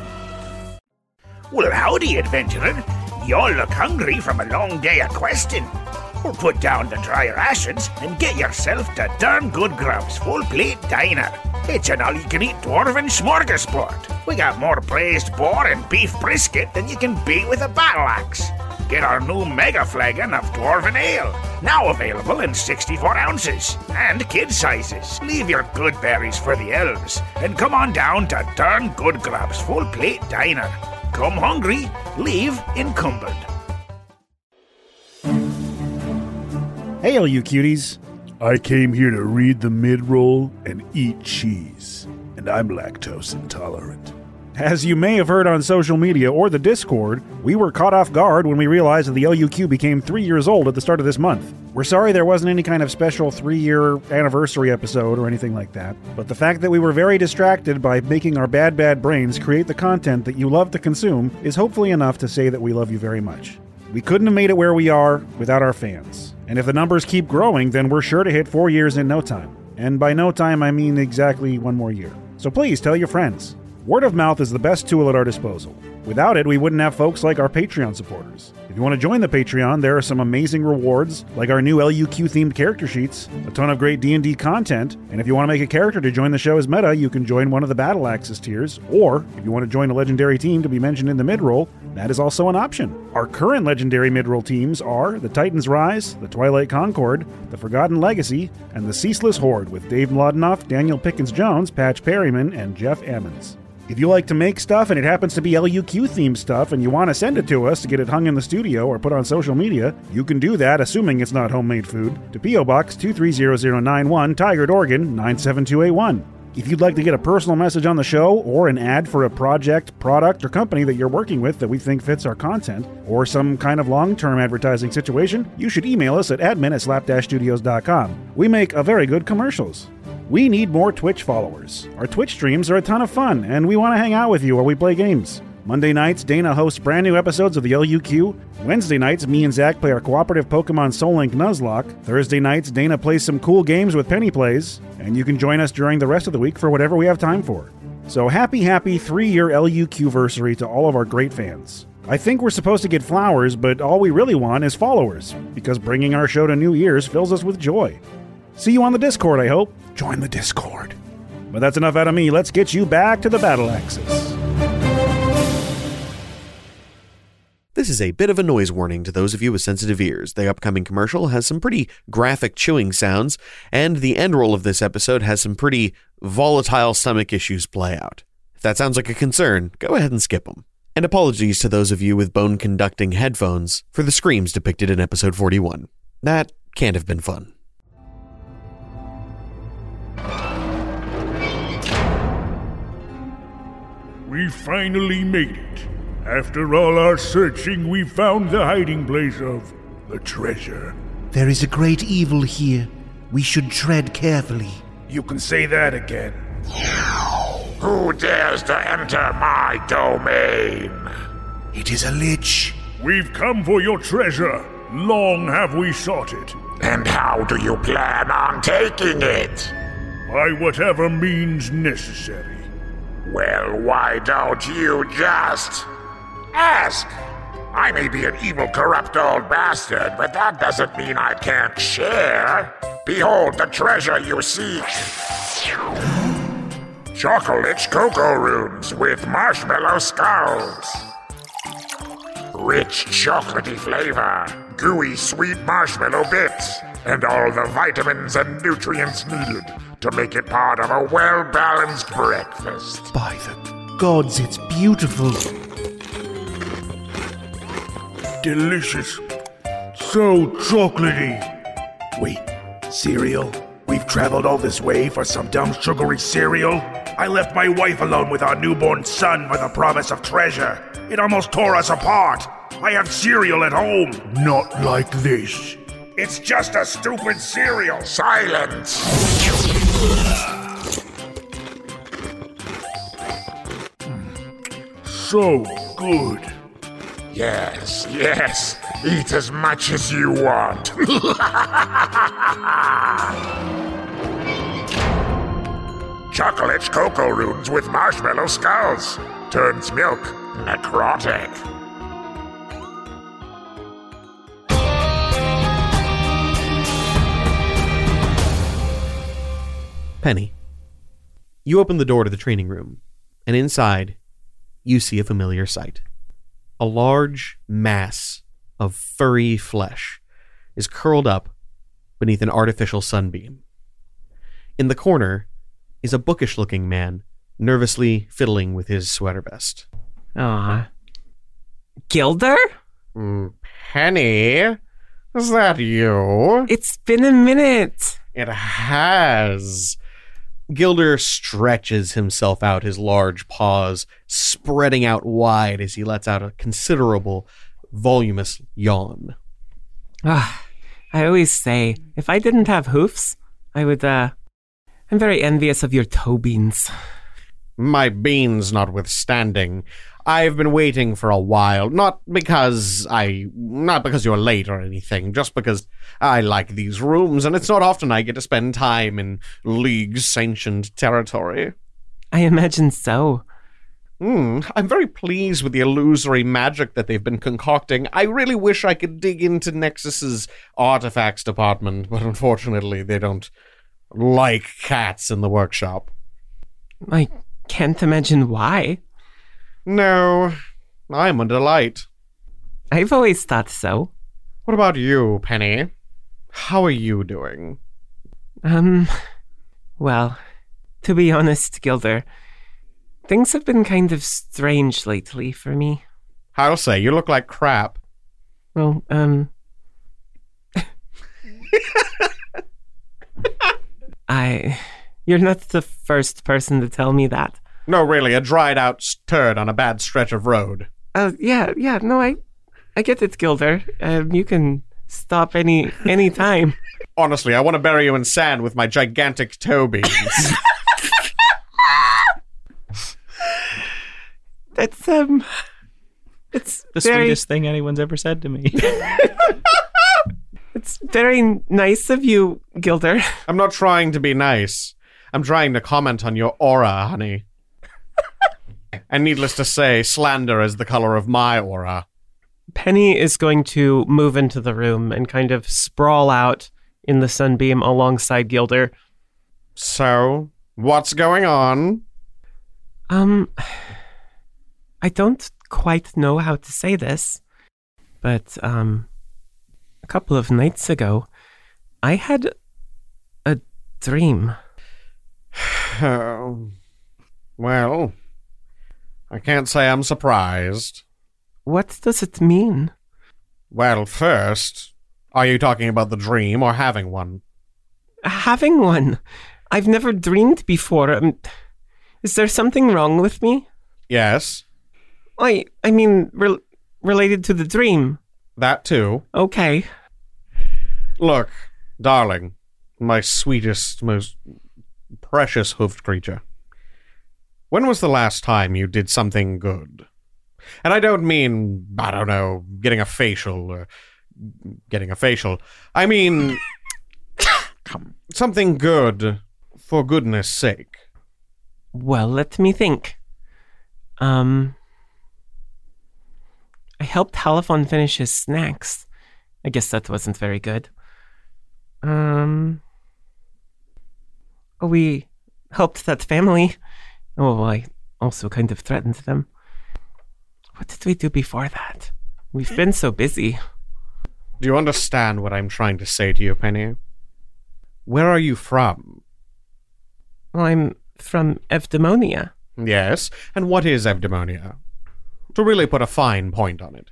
Well, howdy, adventurer. You all look hungry from a long day of questing. Well, put down the dry rations and get yourself to Darn Good Grub's Full Plate Diner. It's an all-you-can-eat dwarven smorgasbord. We got more braised boar and beef brisket than you can beat with a battle axe. Get our new mega flagon of dwarven ale, now available in 64 ounces and kid sizes. Leave your good berries for the elves and come on down to Darn Good Grub's Full Plate Diner. Come hungry, leave encumbered. Hey, all you cuties. I came here to read the mid-roll and eat cheese, and I'm lactose intolerant. As you may have heard on social media or the Discord, we were caught off guard when we realized that the LUQ became three years old at the start of this month. We're sorry there wasn't any kind of special three year anniversary episode or anything like that, but the fact that we were very distracted by making our bad, bad brains create the content that you love to consume is hopefully enough to say that we love you very much. We couldn't have made it where we are without our fans. And if the numbers keep growing, then we're sure to hit four years in no time. And by no time, I mean exactly one more year. So please tell your friends. Word of mouth is the best tool at our disposal. Without it, we wouldn't have folks like our Patreon supporters. If you want to join the Patreon, there are some amazing rewards, like our new LUQ themed character sheets, a ton of great D&D content, and if you want to make a character to join the show as meta, you can join one of the Battle Axis tiers, or if you want to join a legendary team to be mentioned in the mid-roll, that is also an option. Our current legendary mid-roll teams are the Titans Rise, the Twilight Concord, the Forgotten Legacy, and the Ceaseless Horde with Dave Mlodinoff, Daniel Pickens-Jones, Patch Perryman, and Jeff Emmons. If you like to make stuff and it happens to be LUQ themed stuff and you want to send it to us to get it hung in the studio or put on social media, you can do that, assuming it's not homemade food, to P.O. Box 230091, Tigard, Oregon 97281. If you'd like to get a personal message on the show or an ad for a project, product, or company that you're working with that we think fits our content, or some kind of long term advertising situation, you should email us at admin at slapdashstudios.com. We make a very good commercials. We need more Twitch followers. Our Twitch streams are a ton of fun, and we want to hang out with you while we play games. Monday nights, Dana hosts brand new episodes of the LUQ. Wednesday nights, me and Zach play our cooperative Pokemon Soul Link Nuzlocke. Thursday nights, Dana plays some cool games with Penny Plays, and you can join us during the rest of the week for whatever we have time for. So happy, happy three year LUQ versary to all of our great fans. I think we're supposed to get flowers, but all we really want is followers, because bringing our show to new ears fills us with joy. See you on the Discord, I hope. Join the Discord. But that's enough out of me. Let's get you back to the Battle Axis. This is a bit of a noise warning to those of you with sensitive ears. The upcoming commercial has some pretty graphic chewing sounds, and the end roll of this episode has some pretty volatile stomach issues play out. If that sounds like a concern, go ahead and skip them. And apologies to those of you with bone conducting headphones for the screams depicted in episode 41. That can't have been fun. We finally made it. After all our searching, we found the hiding place of the treasure. There is a great evil here. We should tread carefully. You can say that again. Who dares to enter my domain? It is a lich. We've come for your treasure. Long have we sought it. And how do you plan on taking it? By whatever means necessary. Well, why don't you just ask? I may be an evil, corrupt old bastard, but that doesn't mean I can't share. Behold the treasure you seek. Chocolate cocoa runes with marshmallow skulls. Rich chocolatey flavor, gooey sweet marshmallow bits, and all the vitamins and nutrients needed to make it part of a well balanced breakfast. By the gods, it's beautiful. Delicious. So chocolatey. Wait, cereal? We've traveled all this way for some dumb sugary cereal? I left my wife alone with our newborn son for the promise of treasure. It almost tore us apart. I have cereal at home. Not like this. It's just a stupid cereal. Silence! So good. Yes, yes. Eat as much as you want. (laughs) Chocolate cocoa runes with marshmallow skulls. Turns milk necrotic. Penny. You open the door to the training room, and inside, you see a familiar sight. A large mass of furry flesh is curled up beneath an artificial sunbeam. In the corner is a bookish looking man nervously fiddling with his sweater vest. Ah, Gilder? Mm, Penny, is that you? It's been a minute. It has. Gilder stretches himself out, his large paws spreading out wide as he lets out a considerable, voluminous yawn. Ah, I always say, if I didn't have hoofs, I would, uh, I'm very envious of your toe beans. My beans notwithstanding, I've been waiting for a while. Not because I. Not because you're late or anything, just because I like these rooms, and it's not often I get to spend time in League sanctioned territory. I imagine so. Hmm, I'm very pleased with the illusory magic that they've been concocting. I really wish I could dig into Nexus's artifacts department, but unfortunately, they don't like cats in the workshop. I can't imagine why. No, I'm a delight. I've always thought so. What about you, Penny? How are you doing? Um, well, to be honest, Gilder, things have been kind of strange lately for me. I'll say, you look like crap. Well, um. (laughs) I. You're not the first person to tell me that. No, really, a dried out turd on a bad stretch of road. Uh, yeah, yeah, no, I. I get it, Gilder. Um, you can stop any any time. (laughs) Honestly, I want to bury you in sand with my gigantic toe beans. (laughs) That's um. It's The very, sweetest thing anyone's ever said to me. (laughs) It's very nice of you, Gilder. I'm not trying to be nice. I'm trying to comment on your aura, honey. And needless to say, slander is the color of my aura. Penny is going to move into the room and kind of sprawl out in the sunbeam alongside Gilder. So, what's going on? Um, I don't quite know how to say this, but um, a couple of nights ago, I had a dream. (sighs) Oh, well, I can't say I'm surprised. What does it mean? Well, first, are you talking about the dream or having one? Having one. I've never dreamed before. Um, is there something wrong with me? Yes, I I mean, rel related to the dream. that too. Okay. Look, darling, my sweetest, most precious hoofed creature. When was the last time you did something good? And I don't mean, I don't know, getting a facial or getting a facial. I mean, (coughs) something good for goodness sake. Well, let me think. Um, I helped Halifon finish his snacks. I guess that wasn't very good. Um, we helped that family. Oh, I also kind of threatened them. What did we do before that? We've been so busy. Do you understand what I'm trying to say to you, Penny? Where are you from? I'm from Evdemonia. Yes, and what is Evdemonia? To really put a fine point on it.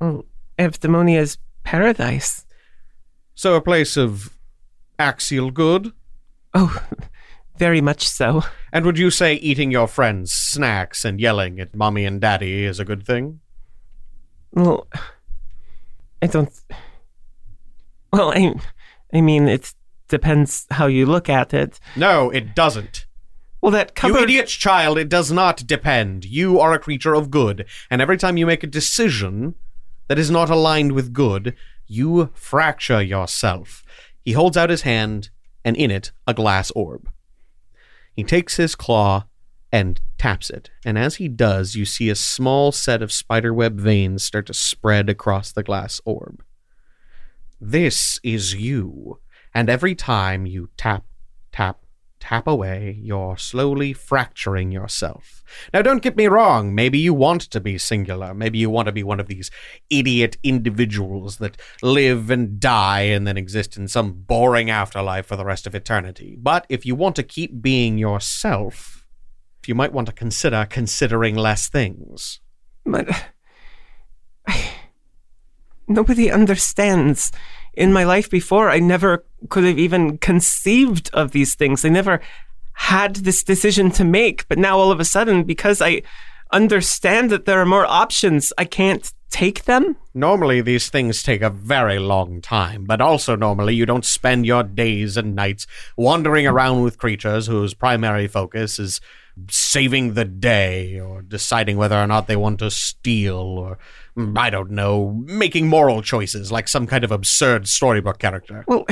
Oh, well, is paradise. So a place of axial good? Oh, very much so. And would you say eating your friends' snacks and yelling at mommy and daddy is a good thing? Well, I don't. Well, I, I mean, it depends how you look at it. No, it doesn't. Well, that You idiot child, it does not depend. You are a creature of good, and every time you make a decision that is not aligned with good, you fracture yourself. He holds out his hand, and in it, a glass orb. He takes his claw and taps it, and as he does, you see a small set of spiderweb veins start to spread across the glass orb. This is you, and every time you tap, tap, tap away, you're slowly fracturing yourself. Now, don't get me wrong, maybe you want to be singular. Maybe you want to be one of these idiot individuals that live and die and then exist in some boring afterlife for the rest of eternity. But if you want to keep being yourself, you might want to consider considering less things. But (sighs) nobody understands. In my life before, I never could have even conceived of these things. They never had this decision to make. But now, all of a sudden, because I understand that there are more options, I can't take them. Normally, these things take a very long time, but also normally you don't spend your days and nights wandering around with creatures whose primary focus is saving the day or deciding whether or not they want to steal or I don't know, making moral choices like some kind of absurd storybook character. Well,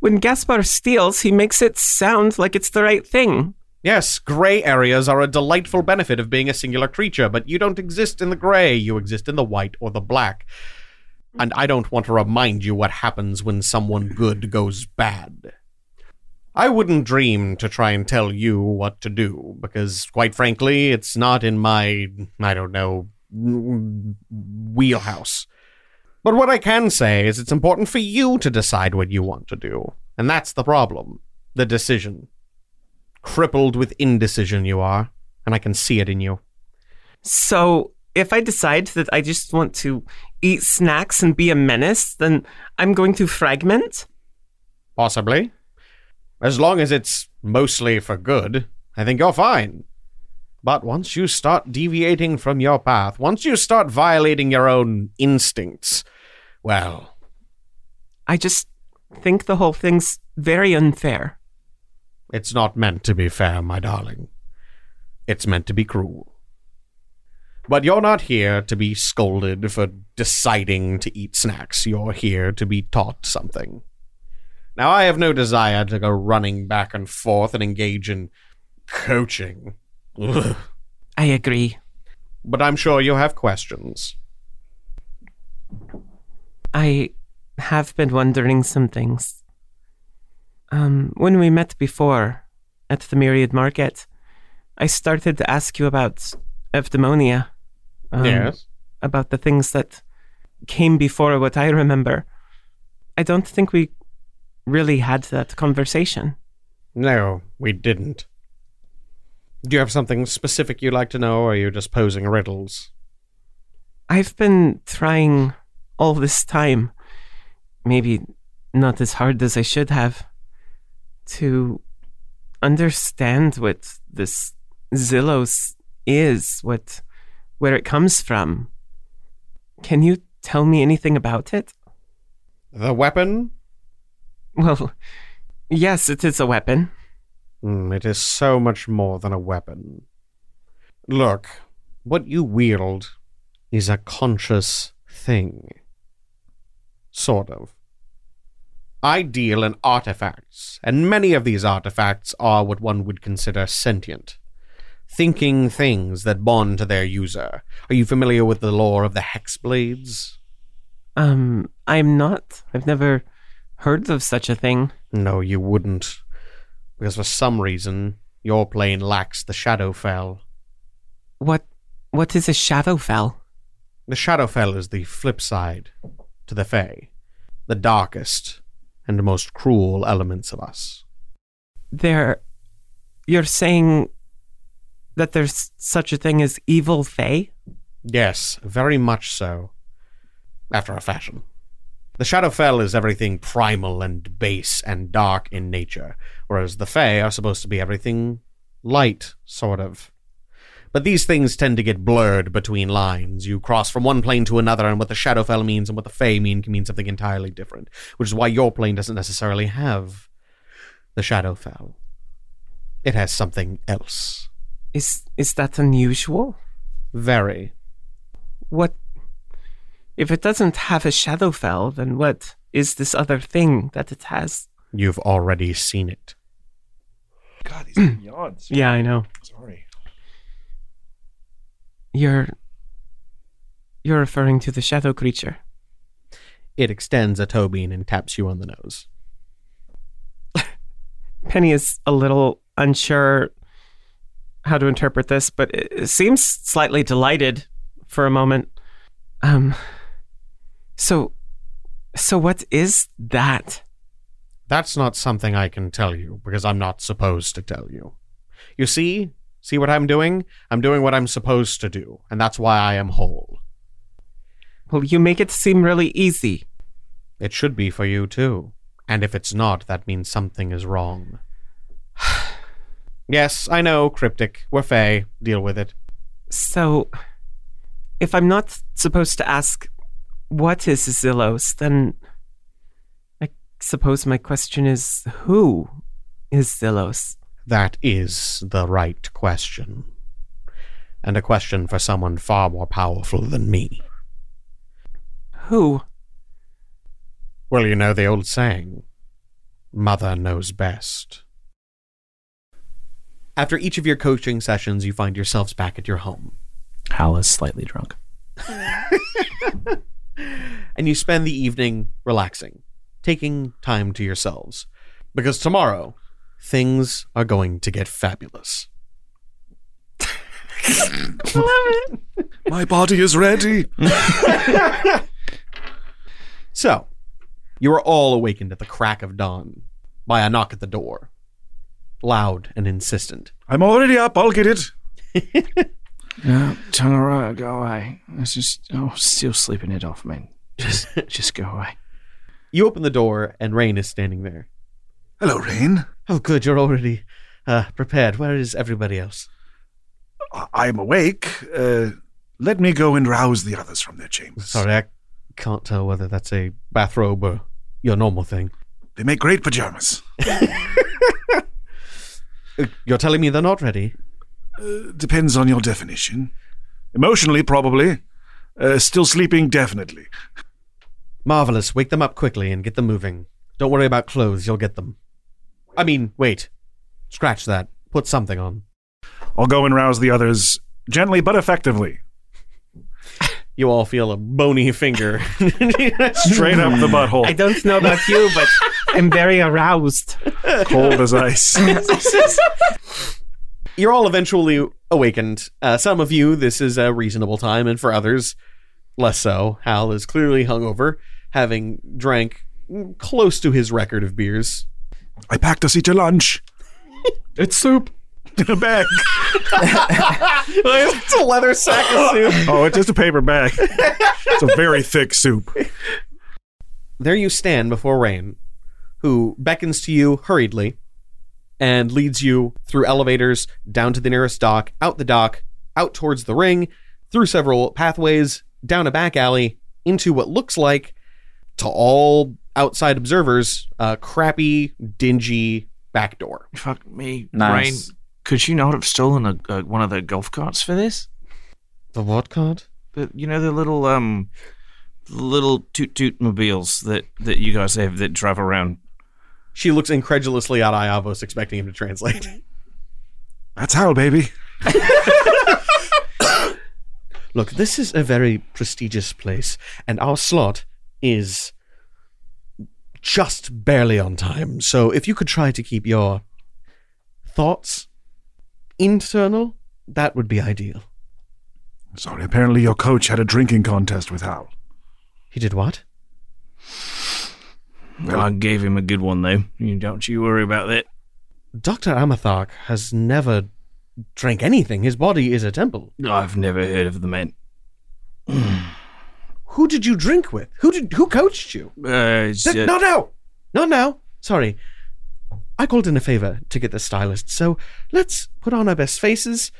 when Gaspar steals, he makes it sound like it's the right thing. Yes, gray areas are a delightful benefit of being a singular creature, but you don't exist in the gray, you exist in the white or the black. And I don't want to remind you what happens when someone good goes bad. I wouldn't dream to try and tell you what to do, because quite frankly, it's not in my, I don't know, wheelhouse. But what I can say is it's important for you to decide what you want to do. And that's the problem the decision. Crippled with indecision, you are, and I can see it in you. So, if I decide that I just want to eat snacks and be a menace, then I'm going to fragment? Possibly. As long as it's mostly for good, I think you're fine. But once you start deviating from your path, once you start violating your own instincts, well. I just think the whole thing's very unfair. It's not meant to be fair, my darling. It's meant to be cruel. But you're not here to be scolded for deciding to eat snacks. You're here to be taught something. Now, I have no desire to go running back and forth and engage in coaching. Ugh. I agree. But I'm sure you have questions. I have been wondering some things. Um, when we met before at the Myriad Market, I started to ask you about eudaimonia. Um, Yes. About the things that came before what I remember. I don't think we really had that conversation. No, we didn't. Do you have something specific you'd like to know, or are you just posing riddles? I've been trying all this time, maybe not as hard as I should have, to understand what this Zillos is, what where it comes from. Can you tell me anything about it? The weapon? Well, yes, it is a weapon. Mm, it is so much more than a weapon. Look, what you wield is a conscious thing. Sort of. I deal in artifacts, and many of these artifacts are what one would consider sentient. Thinking things that bond to their user. Are you familiar with the lore of the Hexblades? Um, I'm not. I've never heard of such a thing. No, you wouldn't. Because for some reason, your plane lacks the Shadowfell. What what is a Shadowfell? The Shadowfell is the flip side to the Fae, the darkest and most cruel elements of us. There you're saying that there's such a thing as evil fae? Yes, very much so. After a fashion. The Shadowfell is everything primal and base and dark in nature, whereas the Fae are supposed to be everything light, sort of. But these things tend to get blurred between lines. You cross from one plane to another, and what the Shadowfell means and what the Fae mean can mean something entirely different, which is why your plane doesn't necessarily have the Shadowfell. It has something else. Is is that unusual? Very. What if it doesn't have a Shadowfell, then what is this other thing that it has? You've already seen it. God, these (clears throat) yawns. Yeah, I know. Sorry. You're you're referring to the shadow creature. It extends a toe bean and taps you on the nose. (laughs) Penny is a little unsure how to interpret this, but it it seems slightly delighted for a moment. Um so so what is that? That's not something I can tell you because I'm not supposed to tell you. You see? See what I'm doing? I'm doing what I'm supposed to do, and that's why I am whole. Well, you make it seem really easy. It should be for you too. And if it's not, that means something is wrong. (sighs) yes, I know, cryptic. We're Fae. Deal with it. So if I'm not supposed to ask what is Zillos, then I suppose my question is who is Zillos? That is the right question. And a question for someone far more powerful than me. Who? Well, you know the old saying Mother knows best. After each of your coaching sessions, you find yourselves back at your home. Hal is slightly drunk. (laughs) and you spend the evening relaxing, taking time to yourselves. Because tomorrow, things are going to get fabulous. Love it. My body is ready. So, you are all awakened at the crack of dawn by a knock at the door. Loud and insistent. I'm already up. I'll get it. (laughs) No, Tangaroa, go away. It's just, oh, still sleeping it off, man. Just, (laughs) just go away. You open the door, and Rain is standing there. Hello, Rain. Oh, good, you're already uh, prepared. Where is everybody else? I'm awake. Uh, let me go and rouse the others from their chambers. Sorry, I can't tell whether that's a bathrobe or your normal thing. They make great pajamas. (laughs) You're telling me they're not ready? Uh, depends on your definition. Emotionally, probably. Uh, still sleeping, definitely. Marvelous. Wake them up quickly and get them moving. Don't worry about clothes, you'll get them. I mean, wait. Scratch that. Put something on. I'll go and rouse the others gently but effectively. (laughs) You all feel a bony finger. (laughs) Straight up the butthole. I don't know about you, but I'm very aroused. Cold as ice. (laughs) You're all eventually awakened. Uh, some of you, this is a reasonable time, and for others, less so. Hal is clearly hungover, having drank close to his record of beers. I packed us each a lunch. (laughs) It's soup. In a bag. it's a leather sack of soup. (laughs) Oh, it's just a paper bag. It's a very thick soup. There you stand before Rain, who beckons to you hurriedly and leads you through elevators down to the nearest dock, out the dock, out towards the ring, through several pathways, down a back alley, into what looks like, to all outside observers, a crappy, dingy back door. Fuck me. Nice. Rain, could you not have stolen a, uh, one of the golf carts for this? The what cart? The, you know the little um, little toot toot mobiles that that you guys have that drive around. She looks incredulously at Iavos, expecting him to translate. (laughs) That's how, baby. (laughs) Look, this is a very prestigious place, and our slot is just barely on time. So if you could try to keep your thoughts internal, that would be ideal. Sorry, apparently your coach had a drinking contest with Hal. He did what? I gave him a good one though. You don't you worry about that. Dr. Amathark has never drank anything. His body is a temple. I've never heard of the man. (clears throat) Who did you drink with? Who did who coached you? Uh, it's, Th- uh, not now. Not now. Sorry. I called in a favor to get the stylist, so let's put on our best faces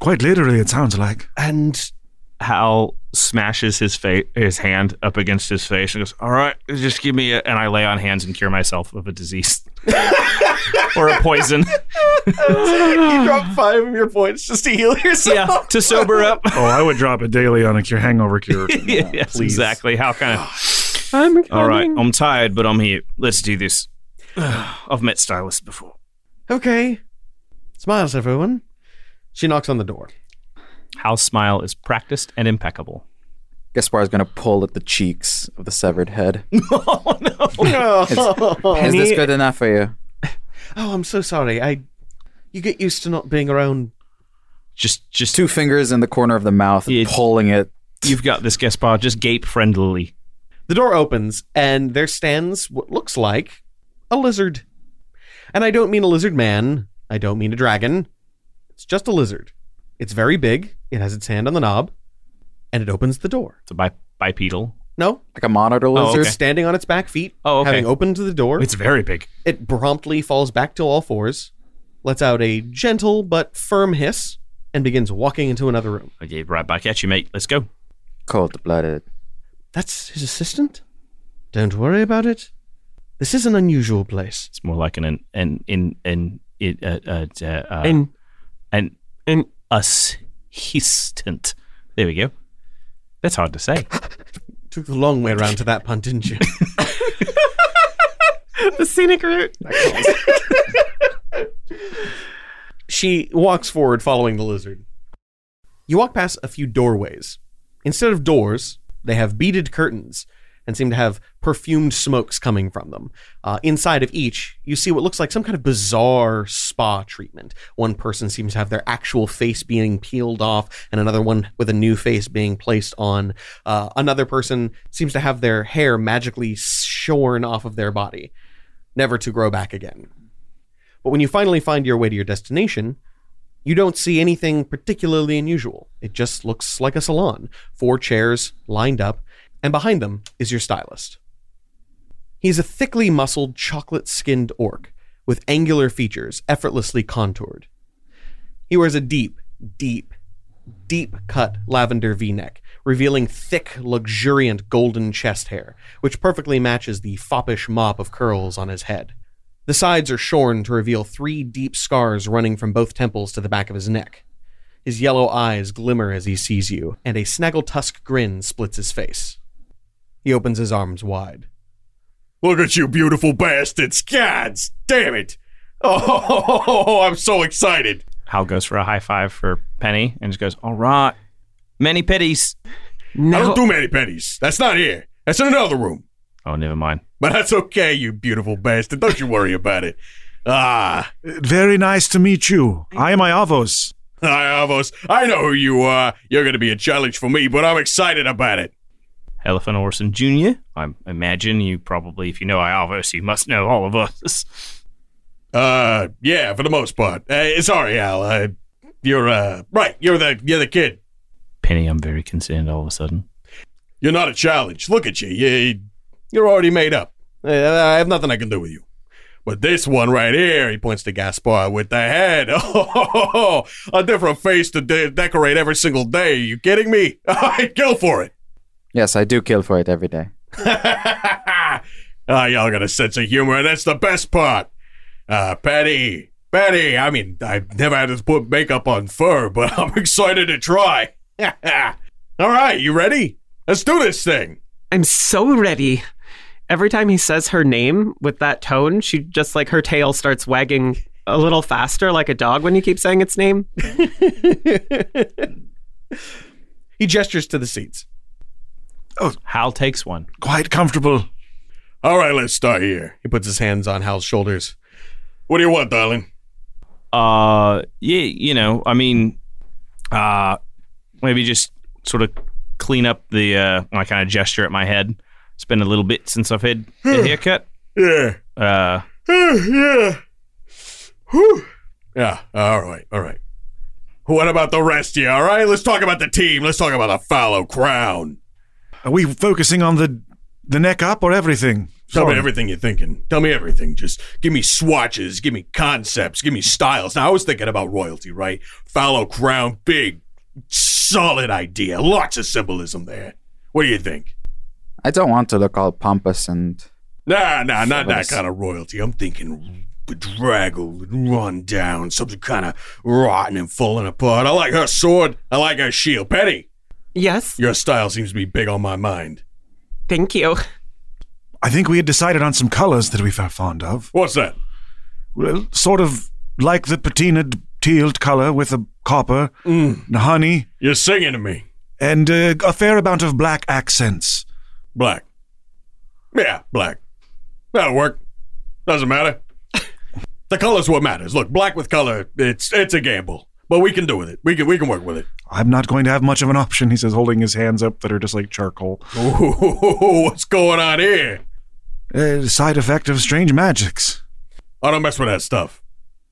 Quite literally, it sounds like. and Hal smashes his face, his hand up against his face, and goes, "All right, just give me." A, and I lay on hands and cure myself of a disease (laughs) or a poison. you drop five of your points just to heal yourself. yeah, to sober up. (laughs) Oh, I would drop a daily on a cure hangover cure. (laughs) yes, please. exactly. How kind of? I'm All right. I'm tired, but I'm here. Let's do this. (sighs) I've met stylists before. Okay. Smiles, everyone. She knocks on the door. Hal's smile is practiced and impeccable. Gaspar's gonna pull at the cheeks of the severed head. (laughs) oh no! Is this good enough for you? (laughs) Oh, I'm so sorry. I you get used to not being around. Just, just Two fingers in the corner of the mouth, Yeah. pulling it. You've got this Gaspar. Just gape friendlily. The door opens and there stands what looks like a lizard. And I don't mean a lizard man. I don't mean a dragon. It's just a lizard. It's very big. It has its hand on the knob, and it opens the door. It's a bi- bipedal. No, Like a monitor Oh, lizard. okay. standing on its back feet, Oh, okay. having opened the door. It's very big. It promptly falls back to all fours, lets out a gentle but firm hiss, and begins walking into another room. Okay, right back at you, mate. Let's go. Cold blooded. That's his assistant? Don't worry about it. This is an unusual place. It's more like an an an, in an it, uh, uh, uh, uh, And- an and assistant. There we go. That's hard to say. (laughs) Took the long way around to that pun, didn't you? (laughs) the scenic route. She walks forward following the lizard. You walk past a few doorways. Instead of doors, they have beaded curtains and seem to have perfumed smokes coming from them. Uh, inside of each, you see what looks like some kind of bizarre spa treatment. One person seems to have their actual face being peeled off, and another one with a new face being placed on. Uh, another person seems to have their hair magically shorn off of their body, never to grow back again. But when you finally find your way to your destination, you don't see anything particularly unusual. It just looks like a salon. Four chairs lined up, and behind them is your stylist. He's a thickly muscled, chocolate skinned orc with angular features effortlessly contoured. He wears a deep, deep, deep cut lavender v neck, revealing thick, luxuriant golden chest hair, which perfectly matches the foppish mop of curls on his head. The sides are shorn to reveal three deep scars running from both temples to the back of his neck. His yellow eyes glimmer as he sees you, and a snaggle-tusk grin splits his face. He opens his arms wide. Look at you, beautiful bastards! Gods damn it! (laughs) Oh, I'm so excited. Hal goes for a high five for Penny and just goes, "All right, many pitties." I don't do many pennies. That's not here. That's in another room. Oh, never mind. But that's okay, you beautiful bastard. Don't you worry about it. Ah. Very nice to meet you. I am Iavos. Hi, Avos. I know who you are. You're going to be a challenge for me, but I'm excited about it. Elephant Orson Jr. I imagine you probably, if you know Iavos, you must know all of us. Uh, yeah, for the most part. Uh, sorry, Al. Uh, you're uh, right. You're the you're the kid. Penny, I'm very concerned all of a sudden. You're not a challenge. Look at you. You you're already made up. Uh, I have nothing I can do with you. But this one right here, he points to Gaspar with the head. (laughs) Oh, a different face to de- decorate every single day. you kidding me? (laughs) Kill for it. Yes, I do kill for it every day. (laughs) Ah, y'all got a sense of humor, and that's the best part. Uh, Patty, Patty, I mean, I've never had to put makeup on fur, but (laughs) I'm excited to try. (laughs) All right, you ready? Let's do this thing. I'm so ready. Every time he says her name with that tone, she just like her tail starts wagging a little faster like a dog when you keep saying its name. He gestures to the seats. Oh, Hal takes one. Quite comfortable. All right, let's start here. He puts his hands on Hal's shoulders. What do you want, darling? Uh, yeah, you know, I mean, uh, maybe just sort of clean up the. Uh, I kind of gesture at my head. It's been a little bit since I've had a haircut. Yeah. Uh, yeah. Whew. Yeah. All right. All right. What about the rest of you? All right. Let's talk about the team. Let's talk about the fallow crown. Are we focusing on the the neck up or everything? Tell Sorry. me everything you're thinking. Tell me everything. Just give me swatches, give me concepts, give me styles. Now, I was thinking about royalty, right? Fallow crown, big, solid idea. Lots of symbolism there. What do you think? I don't want to look all pompous and. Nah, nah, not that kind of royalty. I'm thinking bedraggled, and run down, something kind of rotten and falling apart. I like her sword. I like her shield. Penny, Yes, your style seems to be big on my mind. thank you. I think we had decided on some colors that we felt fond of. What's that? Well, sort of like the patinaed tealed color with a copper, Mm. honey, You're singing to me. and uh, a fair amount of black accents. Black. Yeah, black. That'll work. Doesn't matter. (laughs) the color's what matters. Look, black with color, it's it's a gamble. But we can do with it. We can we can work with it. I'm not going to have much of an option, he says, holding his hands up that are just like charcoal. Ooh, (laughs) what's going on here? Uh, side effect of strange magics. I don't mess with that stuff.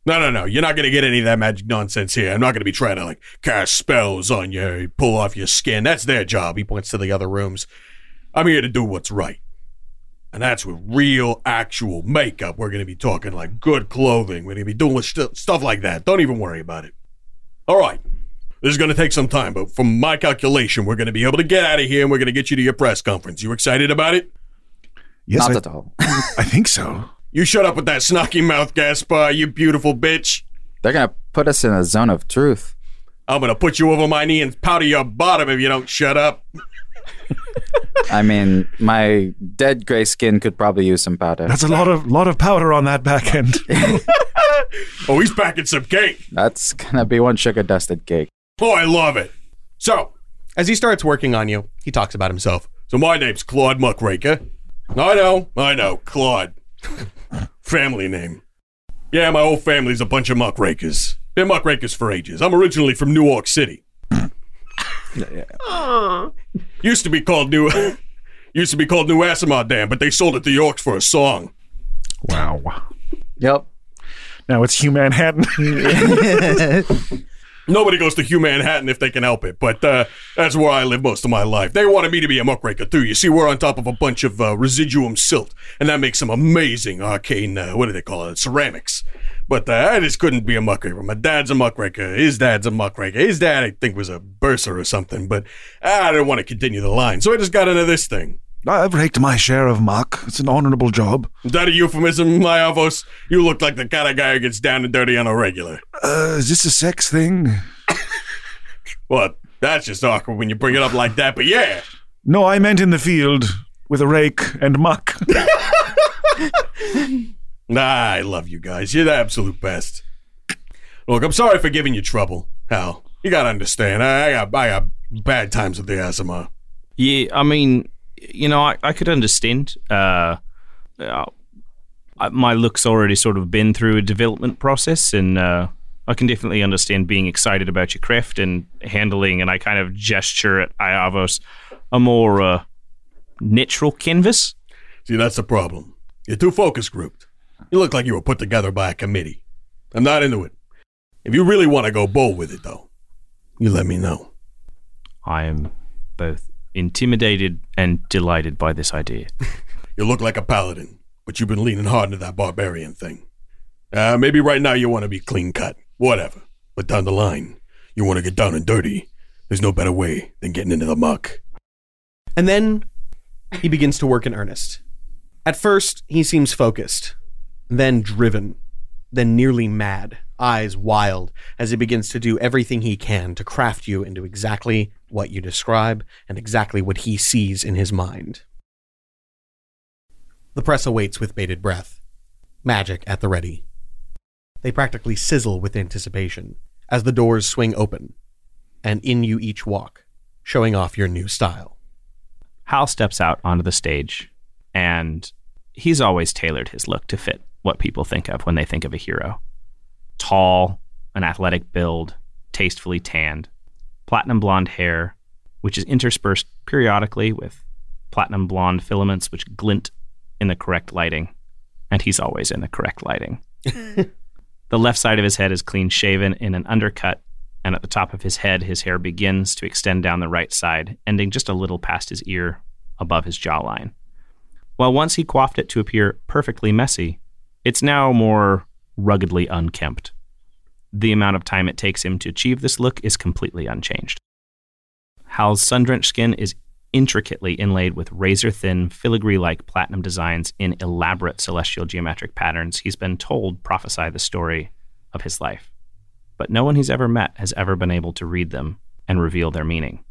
No, no, no. You're not gonna get any of that magic nonsense here. I'm not gonna be trying to like cast spells on you, pull off your skin. That's their job. He points to the other rooms. I'm here to do what's right. And that's with real, actual makeup. We're going to be talking like good clothing. We're going to be doing st- stuff like that. Don't even worry about it. All right. This is going to take some time, but from my calculation, we're going to be able to get out of here and we're going to get you to your press conference. You excited about it? Yes, Not I, at all. (laughs) I think so. You shut up with that snarky mouth, Gaspar, you beautiful bitch. They're gonna put us in a zone of truth. I'm gonna put you over my knee and powder your bottom if you don't shut up. I mean, my dead gray skin could probably use some powder. That's a lot of lot of powder on that back end. (laughs) (laughs) Oh, he's packing some cake. That's gonna be one sugar dusted cake. Oh, I love it. So, As he starts working on you, he talks about himself. so my name's Claude Muckraker. I know, I know, Claude. (laughs) Family name. Yeah, my whole family's a bunch of muckrakers. Been muckrakers for ages. I'm originally from New York City. Used to be called New (laughs) Used to be called New Aasimar Dam, but they sold it to Yorks for a song. Wow. Yep. Now it's Hugh Manhattan. (laughs) (laughs) Nobody goes to Hugh Manhattan if they can help it, but uh, that's where I live most of my life. They wanted me to be a muckraker too. You see, we're on top of a bunch of uh, residuum silt, and that makes some amazing arcane, uh, what do they call it, ceramics. But uh, I just couldn't be a muckraker. My dad's a muckraker. His dad's a muckraker. His dad, I think, was a bursar or something, but I didn't want to continue the line, so I just got into this thing. I've raked my share of muck. It's an honorable job. Is that a euphemism, my Avos? You look like the kind of guy who gets down and dirty on a regular. Uh, is this a sex thing? (coughs) Well, that's just awkward when you bring it up like that, but yeah. No, I meant in the field with a rake and muck. (laughs) Nah, I love you guys. You're the absolute best. Look, I'm sorry for giving you trouble, Hal. You gotta understand. I, I got I got bad times with the asthma. Yeah, I mean, you know, I, I could understand. Uh, uh, I- my look's already sort of been through a development process, and uh, I can definitely understand being excited about your craft and handling. And I kind of gesture at Iavos a more uh, natural canvas. See, that's the problem. You're too focus grouped. You look like you were put together by a committee. I'm not into it. If you really want to go bold with it, though, you let me know. I am both intimidated and delighted by this idea. (laughs) You look like a paladin, but you've been leaning hard into that barbarian thing. Uh, maybe right now you want to be clean cut, whatever. But down the line, you want to get down and dirty. There's no better way than getting into the muck. And then he begins to work in earnest. At first, he seems focused, then driven, then nearly mad, eyes wild, as he begins to do everything he can to craft you into exactly what you describe and exactly what he sees in his mind. The press awaits with bated breath, magic at the ready. They practically sizzle with anticipation as the doors swing open, and in you each walk, showing off your new style. Hal steps out onto the stage, and he's always tailored his look to fit what people think of when they think of a hero. Tall, an athletic build, tastefully tanned, platinum blonde hair, which is interspersed periodically with platinum blonde filaments which glint in the correct lighting, and he's always in the correct lighting. (laughs) the left side of his head is clean shaven in an undercut, and at the top of his head, his hair begins to extend down the right side, ending just a little past his ear above his jawline. While once he coiffed it to appear perfectly messy, it's now more ruggedly unkempt. The amount of time it takes him to achieve this look is completely unchanged. Hal's sun drenched skin is intricately inlaid with razor thin, filigree like platinum designs in elaborate celestial geometric patterns he's been told prophesy the story of his life. But no one he's ever met has ever been able to read them and reveal their meaning.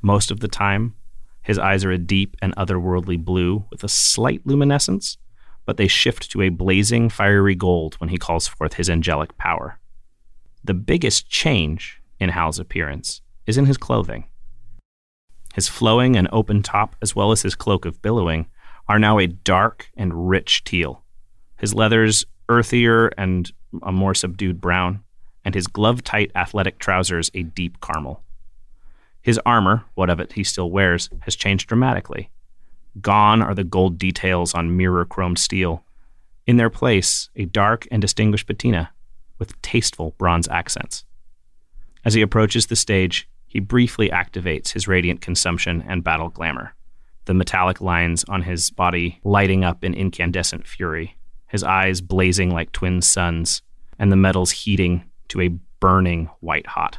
Most of the time, his eyes are a deep and otherworldly blue with a slight luminescence, but they shift to a blazing, fiery gold when he calls forth his angelic power. The biggest change in Hal's appearance is in his clothing. His flowing and open top, as well as his cloak of billowing, are now a dark and rich teal. His leathers earthier and a more subdued brown, and his glove tight athletic trousers a deep caramel. His armor, what of it he still wears, has changed dramatically. Gone are the gold details on mirror chrome steel. In their place, a dark and distinguished patina with tasteful bronze accents. As he approaches the stage, he briefly activates his radiant consumption and battle glamour, the metallic lines on his body lighting up in incandescent fury, his eyes blazing like twin suns, and the metals heating to a burning white hot.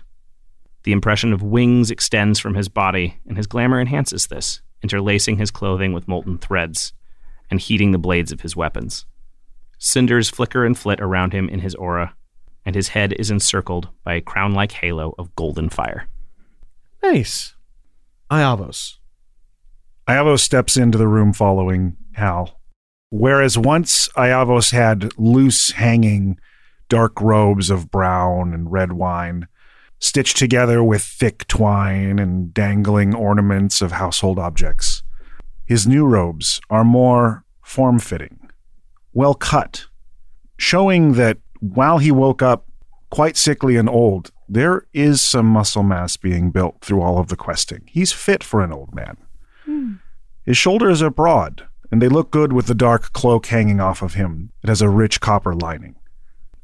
The impression of wings extends from his body, and his glamour enhances this, interlacing his clothing with molten threads and heating the blades of his weapons. Cinders flicker and flit around him in his aura, and his head is encircled by a crown like halo of golden fire. Nice. Iavos. Iavos steps into the room following Hal. Whereas once Iavos had loose hanging dark robes of brown and red wine, stitched together with thick twine and dangling ornaments of household objects. His new robes are more form fitting, well cut, showing that while he woke up quite sickly and old, there is some muscle mass being built through all of the questing. He's fit for an old man. Hmm. His shoulders are broad, and they look good with the dark cloak hanging off of him. It has a rich copper lining.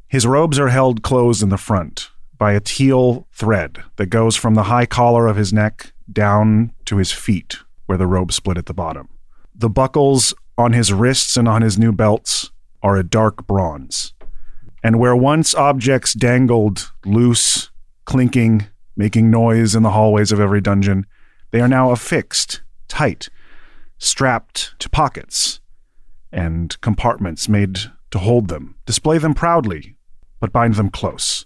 His robes are held closed in the front by a teal thread that goes from the high collar of his neck down to his feet, where the robe split at the bottom. The buckles on his wrists and on his new belts are a dark bronze. And where once objects dangled loose, clinking, making noise in the hallways of every dungeon, they are now affixed, tight, strapped to pockets and compartments made to hold them, display them proudly, but bind them close.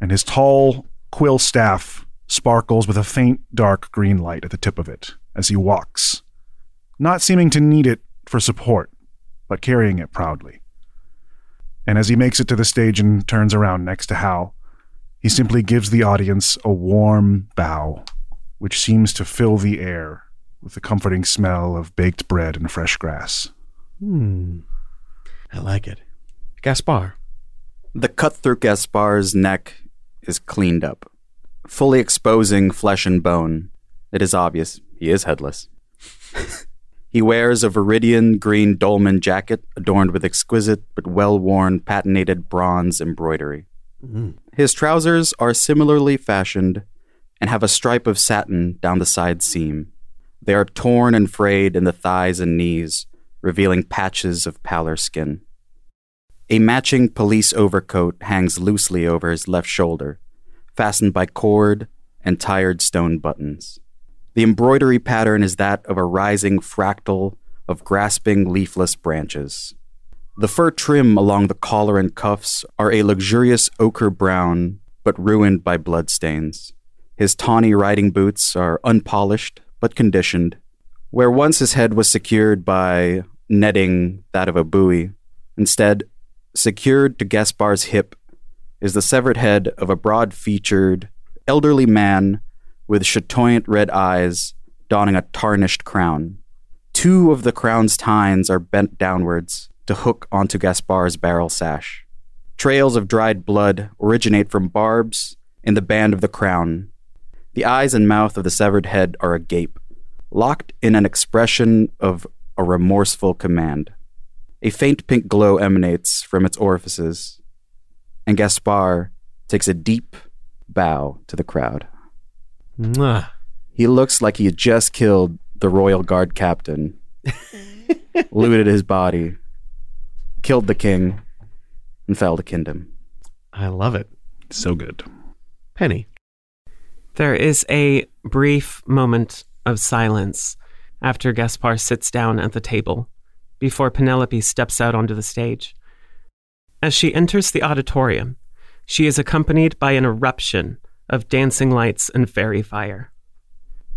And his tall quill staff sparkles with a faint dark green light at the tip of it as he walks, not seeming to need it for support, but carrying it proudly. And as he makes it to the stage and turns around next to Hal, he simply gives the audience a warm bow, which seems to fill the air with the comforting smell of baked bread and fresh grass. Hmm. I like it. Gaspar. The cut through Gaspar's neck is cleaned up, fully exposing flesh and bone. It is obvious he is headless. (laughs) he wears a viridian green dolman jacket adorned with exquisite but well worn patinated bronze embroidery. Mm. His trousers are similarly fashioned and have a stripe of satin down the side seam. They are torn and frayed in the thighs and knees, revealing patches of pallor skin. A matching pelisse overcoat hangs loosely over his left shoulder, fastened by cord and tired stone buttons. The embroidery pattern is that of a rising fractal of grasping leafless branches. The fur trim along the collar and cuffs are a luxurious ochre brown, but ruined by bloodstains. His tawny riding boots are unpolished but conditioned. Where once his head was secured by netting that of a buoy, instead, secured to Gaspar's hip, is the severed head of a broad featured, elderly man with chatoyant red eyes donning a tarnished crown. Two of the crown's tines are bent downwards to hook onto Gaspar's barrel sash. Trails of dried blood originate from barbs in the band of the crown. The eyes and mouth of the severed head are agape, locked in an expression of a remorseful command. A faint pink glow emanates from its orifices, and Gaspar takes a deep bow to the crowd. Mwah. He looks like he had just killed the royal guard captain, (laughs) looted his body, killed the king, and felled a kingdom. I love it. So good. Penny. There is a brief moment of silence after Gaspar sits down at the table before Penelope steps out onto the stage. As she enters the auditorium, she is accompanied by an eruption of dancing lights and fairy fire.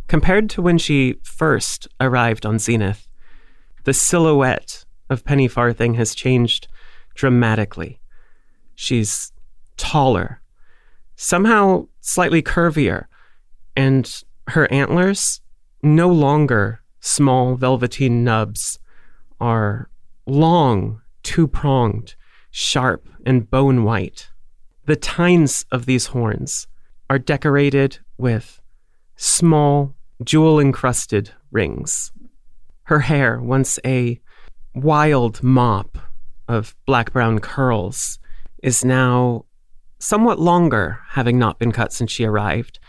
Compared to when she first arrived on Zenith, the silhouette of Penny Farthing has changed dramatically. She's taller, somehow slightly curvier, and her antlers, no longer small velveteen nubs, are long, two pronged, sharp, and bone white. The tines of these horns are decorated with small, jewel encrusted rings. Her hair, once a wild mop of black brown curls, is now somewhat longer, having not been cut since she arrived,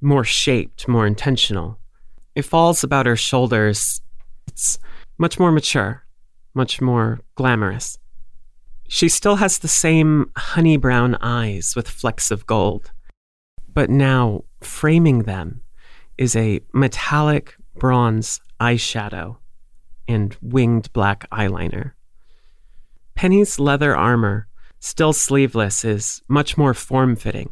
more shaped, more intentional. It falls about her shoulders. It's much more mature, much more glamorous. She still has the same honey brown eyes with flecks of gold, but now framing them is a metallic bronze eyeshadow and winged black eyeliner. Penny's leather armor, still sleeveless, is much more form fitting.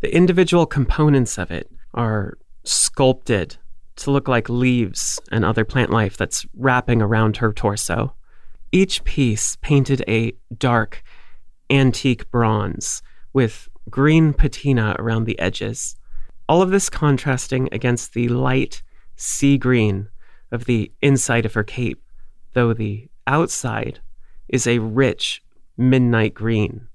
The individual components of it are sculpted to look like leaves and other plant life that's wrapping around her torso. Each piece painted a dark, antique bronze with green patina around the edges. All of this contrasting against the light sea green of the inside of her cape, though the outside is a rich midnight green.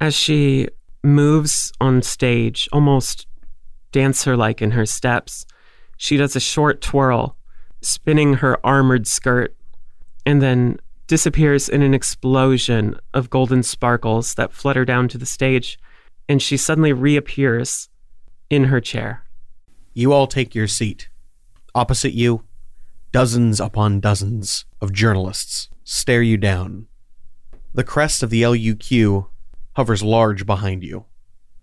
As she moves on stage, almost dancer like in her steps, she does a short twirl, spinning her armored skirt, and then disappears in an explosion of golden sparkles that flutter down to the stage, and she suddenly reappears in her chair. You all take your seat. Opposite you, dozens upon dozens of journalists stare you down. The crest of the LUQ hovers large behind you,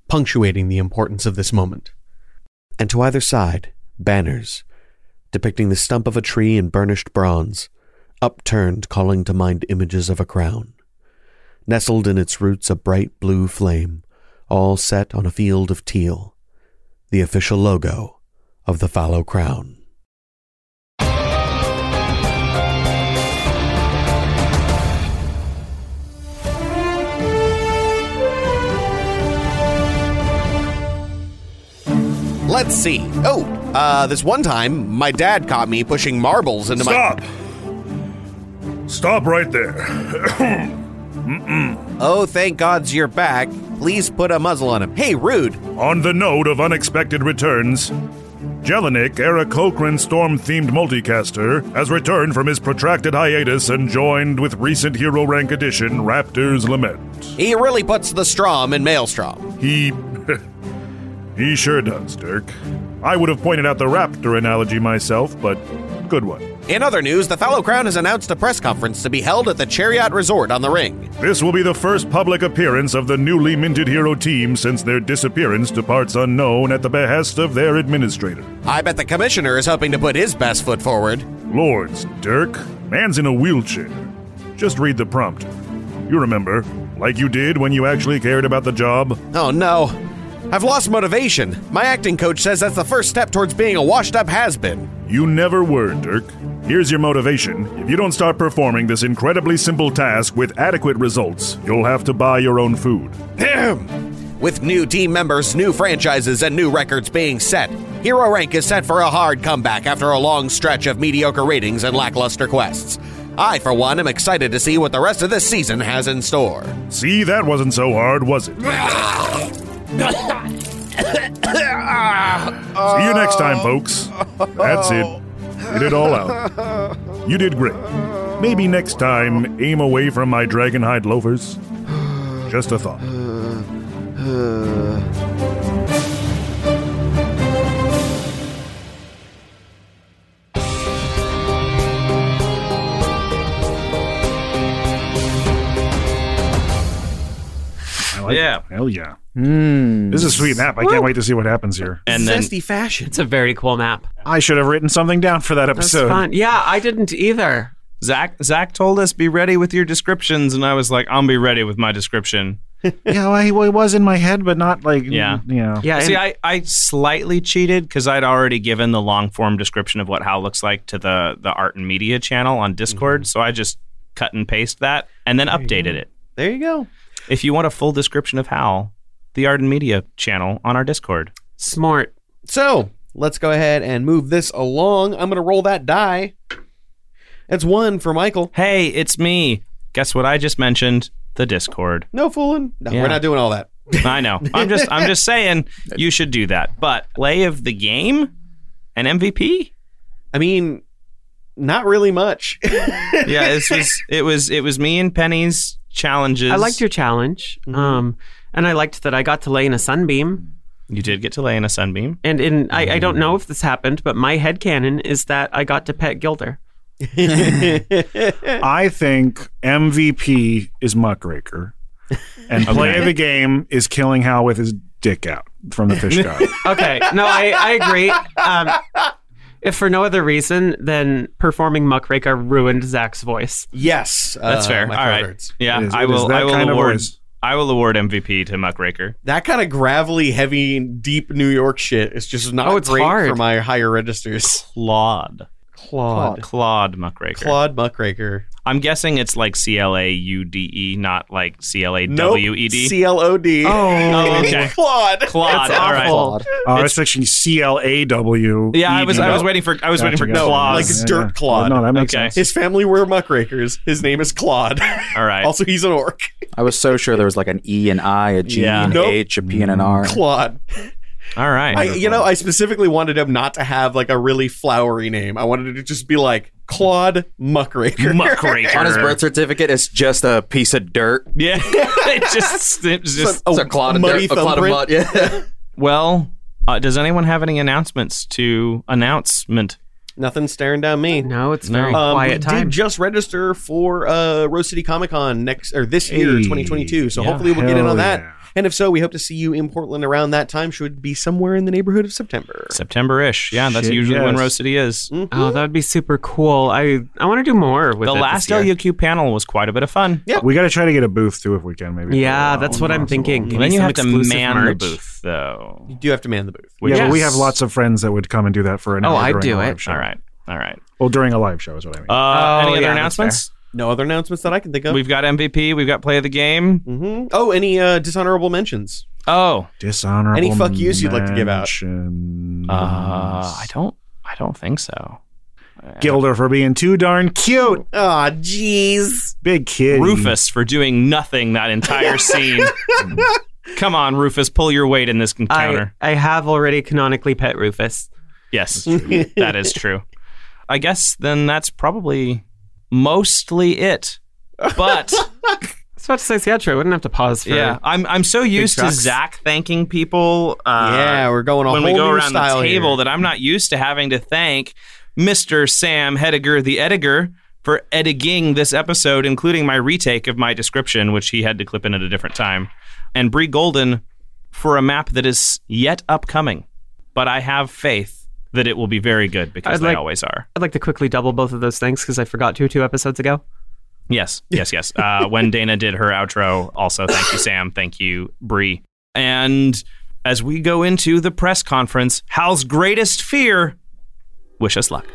punctuating the importance of this moment. And to either side, banners depicting the stump of a tree in burnished bronze, upturned calling to mind images of a crown. Nestled in its roots a bright blue flame, all set on a field of teal, the official logo of the fallow crown. Let's see. Oh, uh, this one time, my dad caught me pushing marbles into Stop! my. Stop Stop right there. (coughs) Oh, thank gods you're back. Please put a muzzle on him. Hey, rude. On the note of unexpected returns, Jelinek, Eric Colcran storm themed multicaster, has returned from his protracted hiatus and joined with recent hero rank edition Raptor's Lament. He really puts the Strom in Maelstrom. He. (laughs) he sure does, Dirk. I would have pointed out the raptor analogy myself, but good one. In other news, the Fallow Crown has announced a press conference to be held at the Chariot Resort on the Ring. This will be the first public appearance of the newly minted hero team since their disappearance to parts unknown at the behest of their administrator. I bet the commissioner is hoping to put his best foot forward. Lords, Dirk, man's in a wheelchair. Just read the prompt. You remember, like you did when you actually cared about the job? Oh no. I've lost motivation. My acting coach says that's the first step towards being a washed up has been. You never were, Dirk. Here's your motivation. If you don't start performing this incredibly simple task with adequate results, you'll have to buy your own food. With new team members, new franchises, and new records being set, Hero Rank is set for a hard comeback after a long stretch of mediocre ratings and lackluster quests. I, for one, am excited to see what the rest of this season has in store. See, that wasn't so hard, was it? (coughs) See you next time, folks. That's it. Get it all out. You did great. Maybe next time, aim away from my dragonhide loafers. Just a thought. I like Yeah. Hell yeah. Hmm. This is a sweet map. I can't wait to see what happens here. And then Zesty fashion. It's a very cool map. I should have written something down for that That's episode. fun. Yeah, I didn't either. Zach Zach told us be ready with your descriptions, and I was like, I'll be ready with my description. (laughs) yeah, well, he- well, it was in my head, but not like Yeah. yeah. Yeah, See, I, I slightly cheated because I'd already given the long form description of what Hal looks like to the the art and media channel on Discord. So I just cut and paste that and then updated it. There you go. If you want a full description of how, the art and media channel on our Discord. smart. So, let's go ahead and move this along. I'm going to roll that die. That's one for Michael. Hey, it's me. Guess what I just mentioned? The Discord. No fooling. No, Yeah. we're not doing all that. I know. I'm just I'm just saying you should do that. But play of the game? An MVP? I mean, not really much. Yeah, this was it was it was me and Penny's challenges. I liked your challenge. Um, and I liked that I got to lay in a sunbeam. You did get to lay in a sunbeam. And in I, I don't know if this happened, but my head canon is that I got to pet Gilder. (laughs) I think MVP is Muckraker, and play of the game is killing Hal with his dick out from the fish (laughs) god. Okay, no, I, I agree. Um, If for no other reason than performing Muckraker ruined Zach's voice. Yes, That's uh, fair. my All throat right. hurts. Yeah, It is- I will. I will award. voice. I will award MVP to Muckraker. That kind of gravelly, heavy, deep New York shit is just not Oh, it's great hard. for my higher registers. Claude. Claude. Claude Muckraker. Claude Muckraker. I'm guessing it's like C L A U D E, not like C L A W E D. C L O D. Oh, oh okay. (laughs) Claude. Claude. That's All right. awful. Oh, I was thinking C L A W. Yeah, I was. I was waiting for. I was waiting for Gotcha, gotcha. claws. Like it's dirt Claude. No, that makes Okay. sense. His family were muckrakers. His name is Claude. (laughs) All right. also, he's an orc. I was so sure there was like an E and I, a G Yeah. and Nope. H, a P and an R. Claude. All right. I, you know, I specifically wanted him not to have like a really flowery name. I wanted it to just be like Claude Muckraker. (laughs) Muckraker. On his birth certificate, it's just a piece of dirt. (laughs) Yeah. it just. It just. It's a clod of muddy dirt, a clod of thumbprint. mud. Yeah. (laughs) Well, uh, does anyone have any announcements to announcement? Nothing staring down me. No, it's No. very Um, we quiet time. did just register for uh, Rose City Comic Con next or this year, Hey. 2022. So Yeah. hopefully we'll get in on that. yeah. And if so, we hope to see you in Portland around that time. Should be somewhere in the neighborhood of September. September-ish. Yeah, that's Shit, usually when. Rose City is. oh, that would be super cool. I I want to do more with The it last this year. LUQ panel was quite a bit of fun. Yeah. We got to try to get a booth too if we can. Maybe. Yeah, uh, that's what I'm thinking. Well, Give then you have to exclusive man merch. the booth, though. You do have to man the booth. Which Yeah, but we have lots of friends that would come and do that for an Oh, hour I'd do it. show. All right. All right. Well, during a live show is what I mean. Uh, Oh, any yeah, other that's announcements? No other announcements that I can think of. We've got MVP. We've got play of the game. hmm Oh, any uh, dishonorable mentions? Oh, Dishonorable. any fuck yous you'd like to give out? mentions. uh, I don't. I don't think so. Gilder for being too darn cute. Ah, jeez. Big kid. Rufus for doing nothing that entire (laughs) scene. Come on, Rufus, pull your weight in this I, encounter. I have already canonically pet Rufus. yes, that is true. I guess then that's probably mostly it. But (laughs) I was about to say the outro. I wouldn't have to pause for yeah, I'm I'm so used to trucks. Zach thanking people. Uh, yeah, we're going a when whole we go new around style the table here. that I'm not used to having to thank Mr. Sam Hediger, the editor, for editing this episode, including my retake of my description, which he had to clip in at a different time, and Bree Golden for a map that is yet upcoming. But I have faith that it will be very good because I'd they like- always are. I'd like to quickly double both of those things because I forgot to two episodes ago. Yes, yes, yes. Uh, (laughs) when Dana did her outro, also thank you, Sam. Thank you, Bree. And as we go into the press conference, Hal's greatest fear, wish us luck.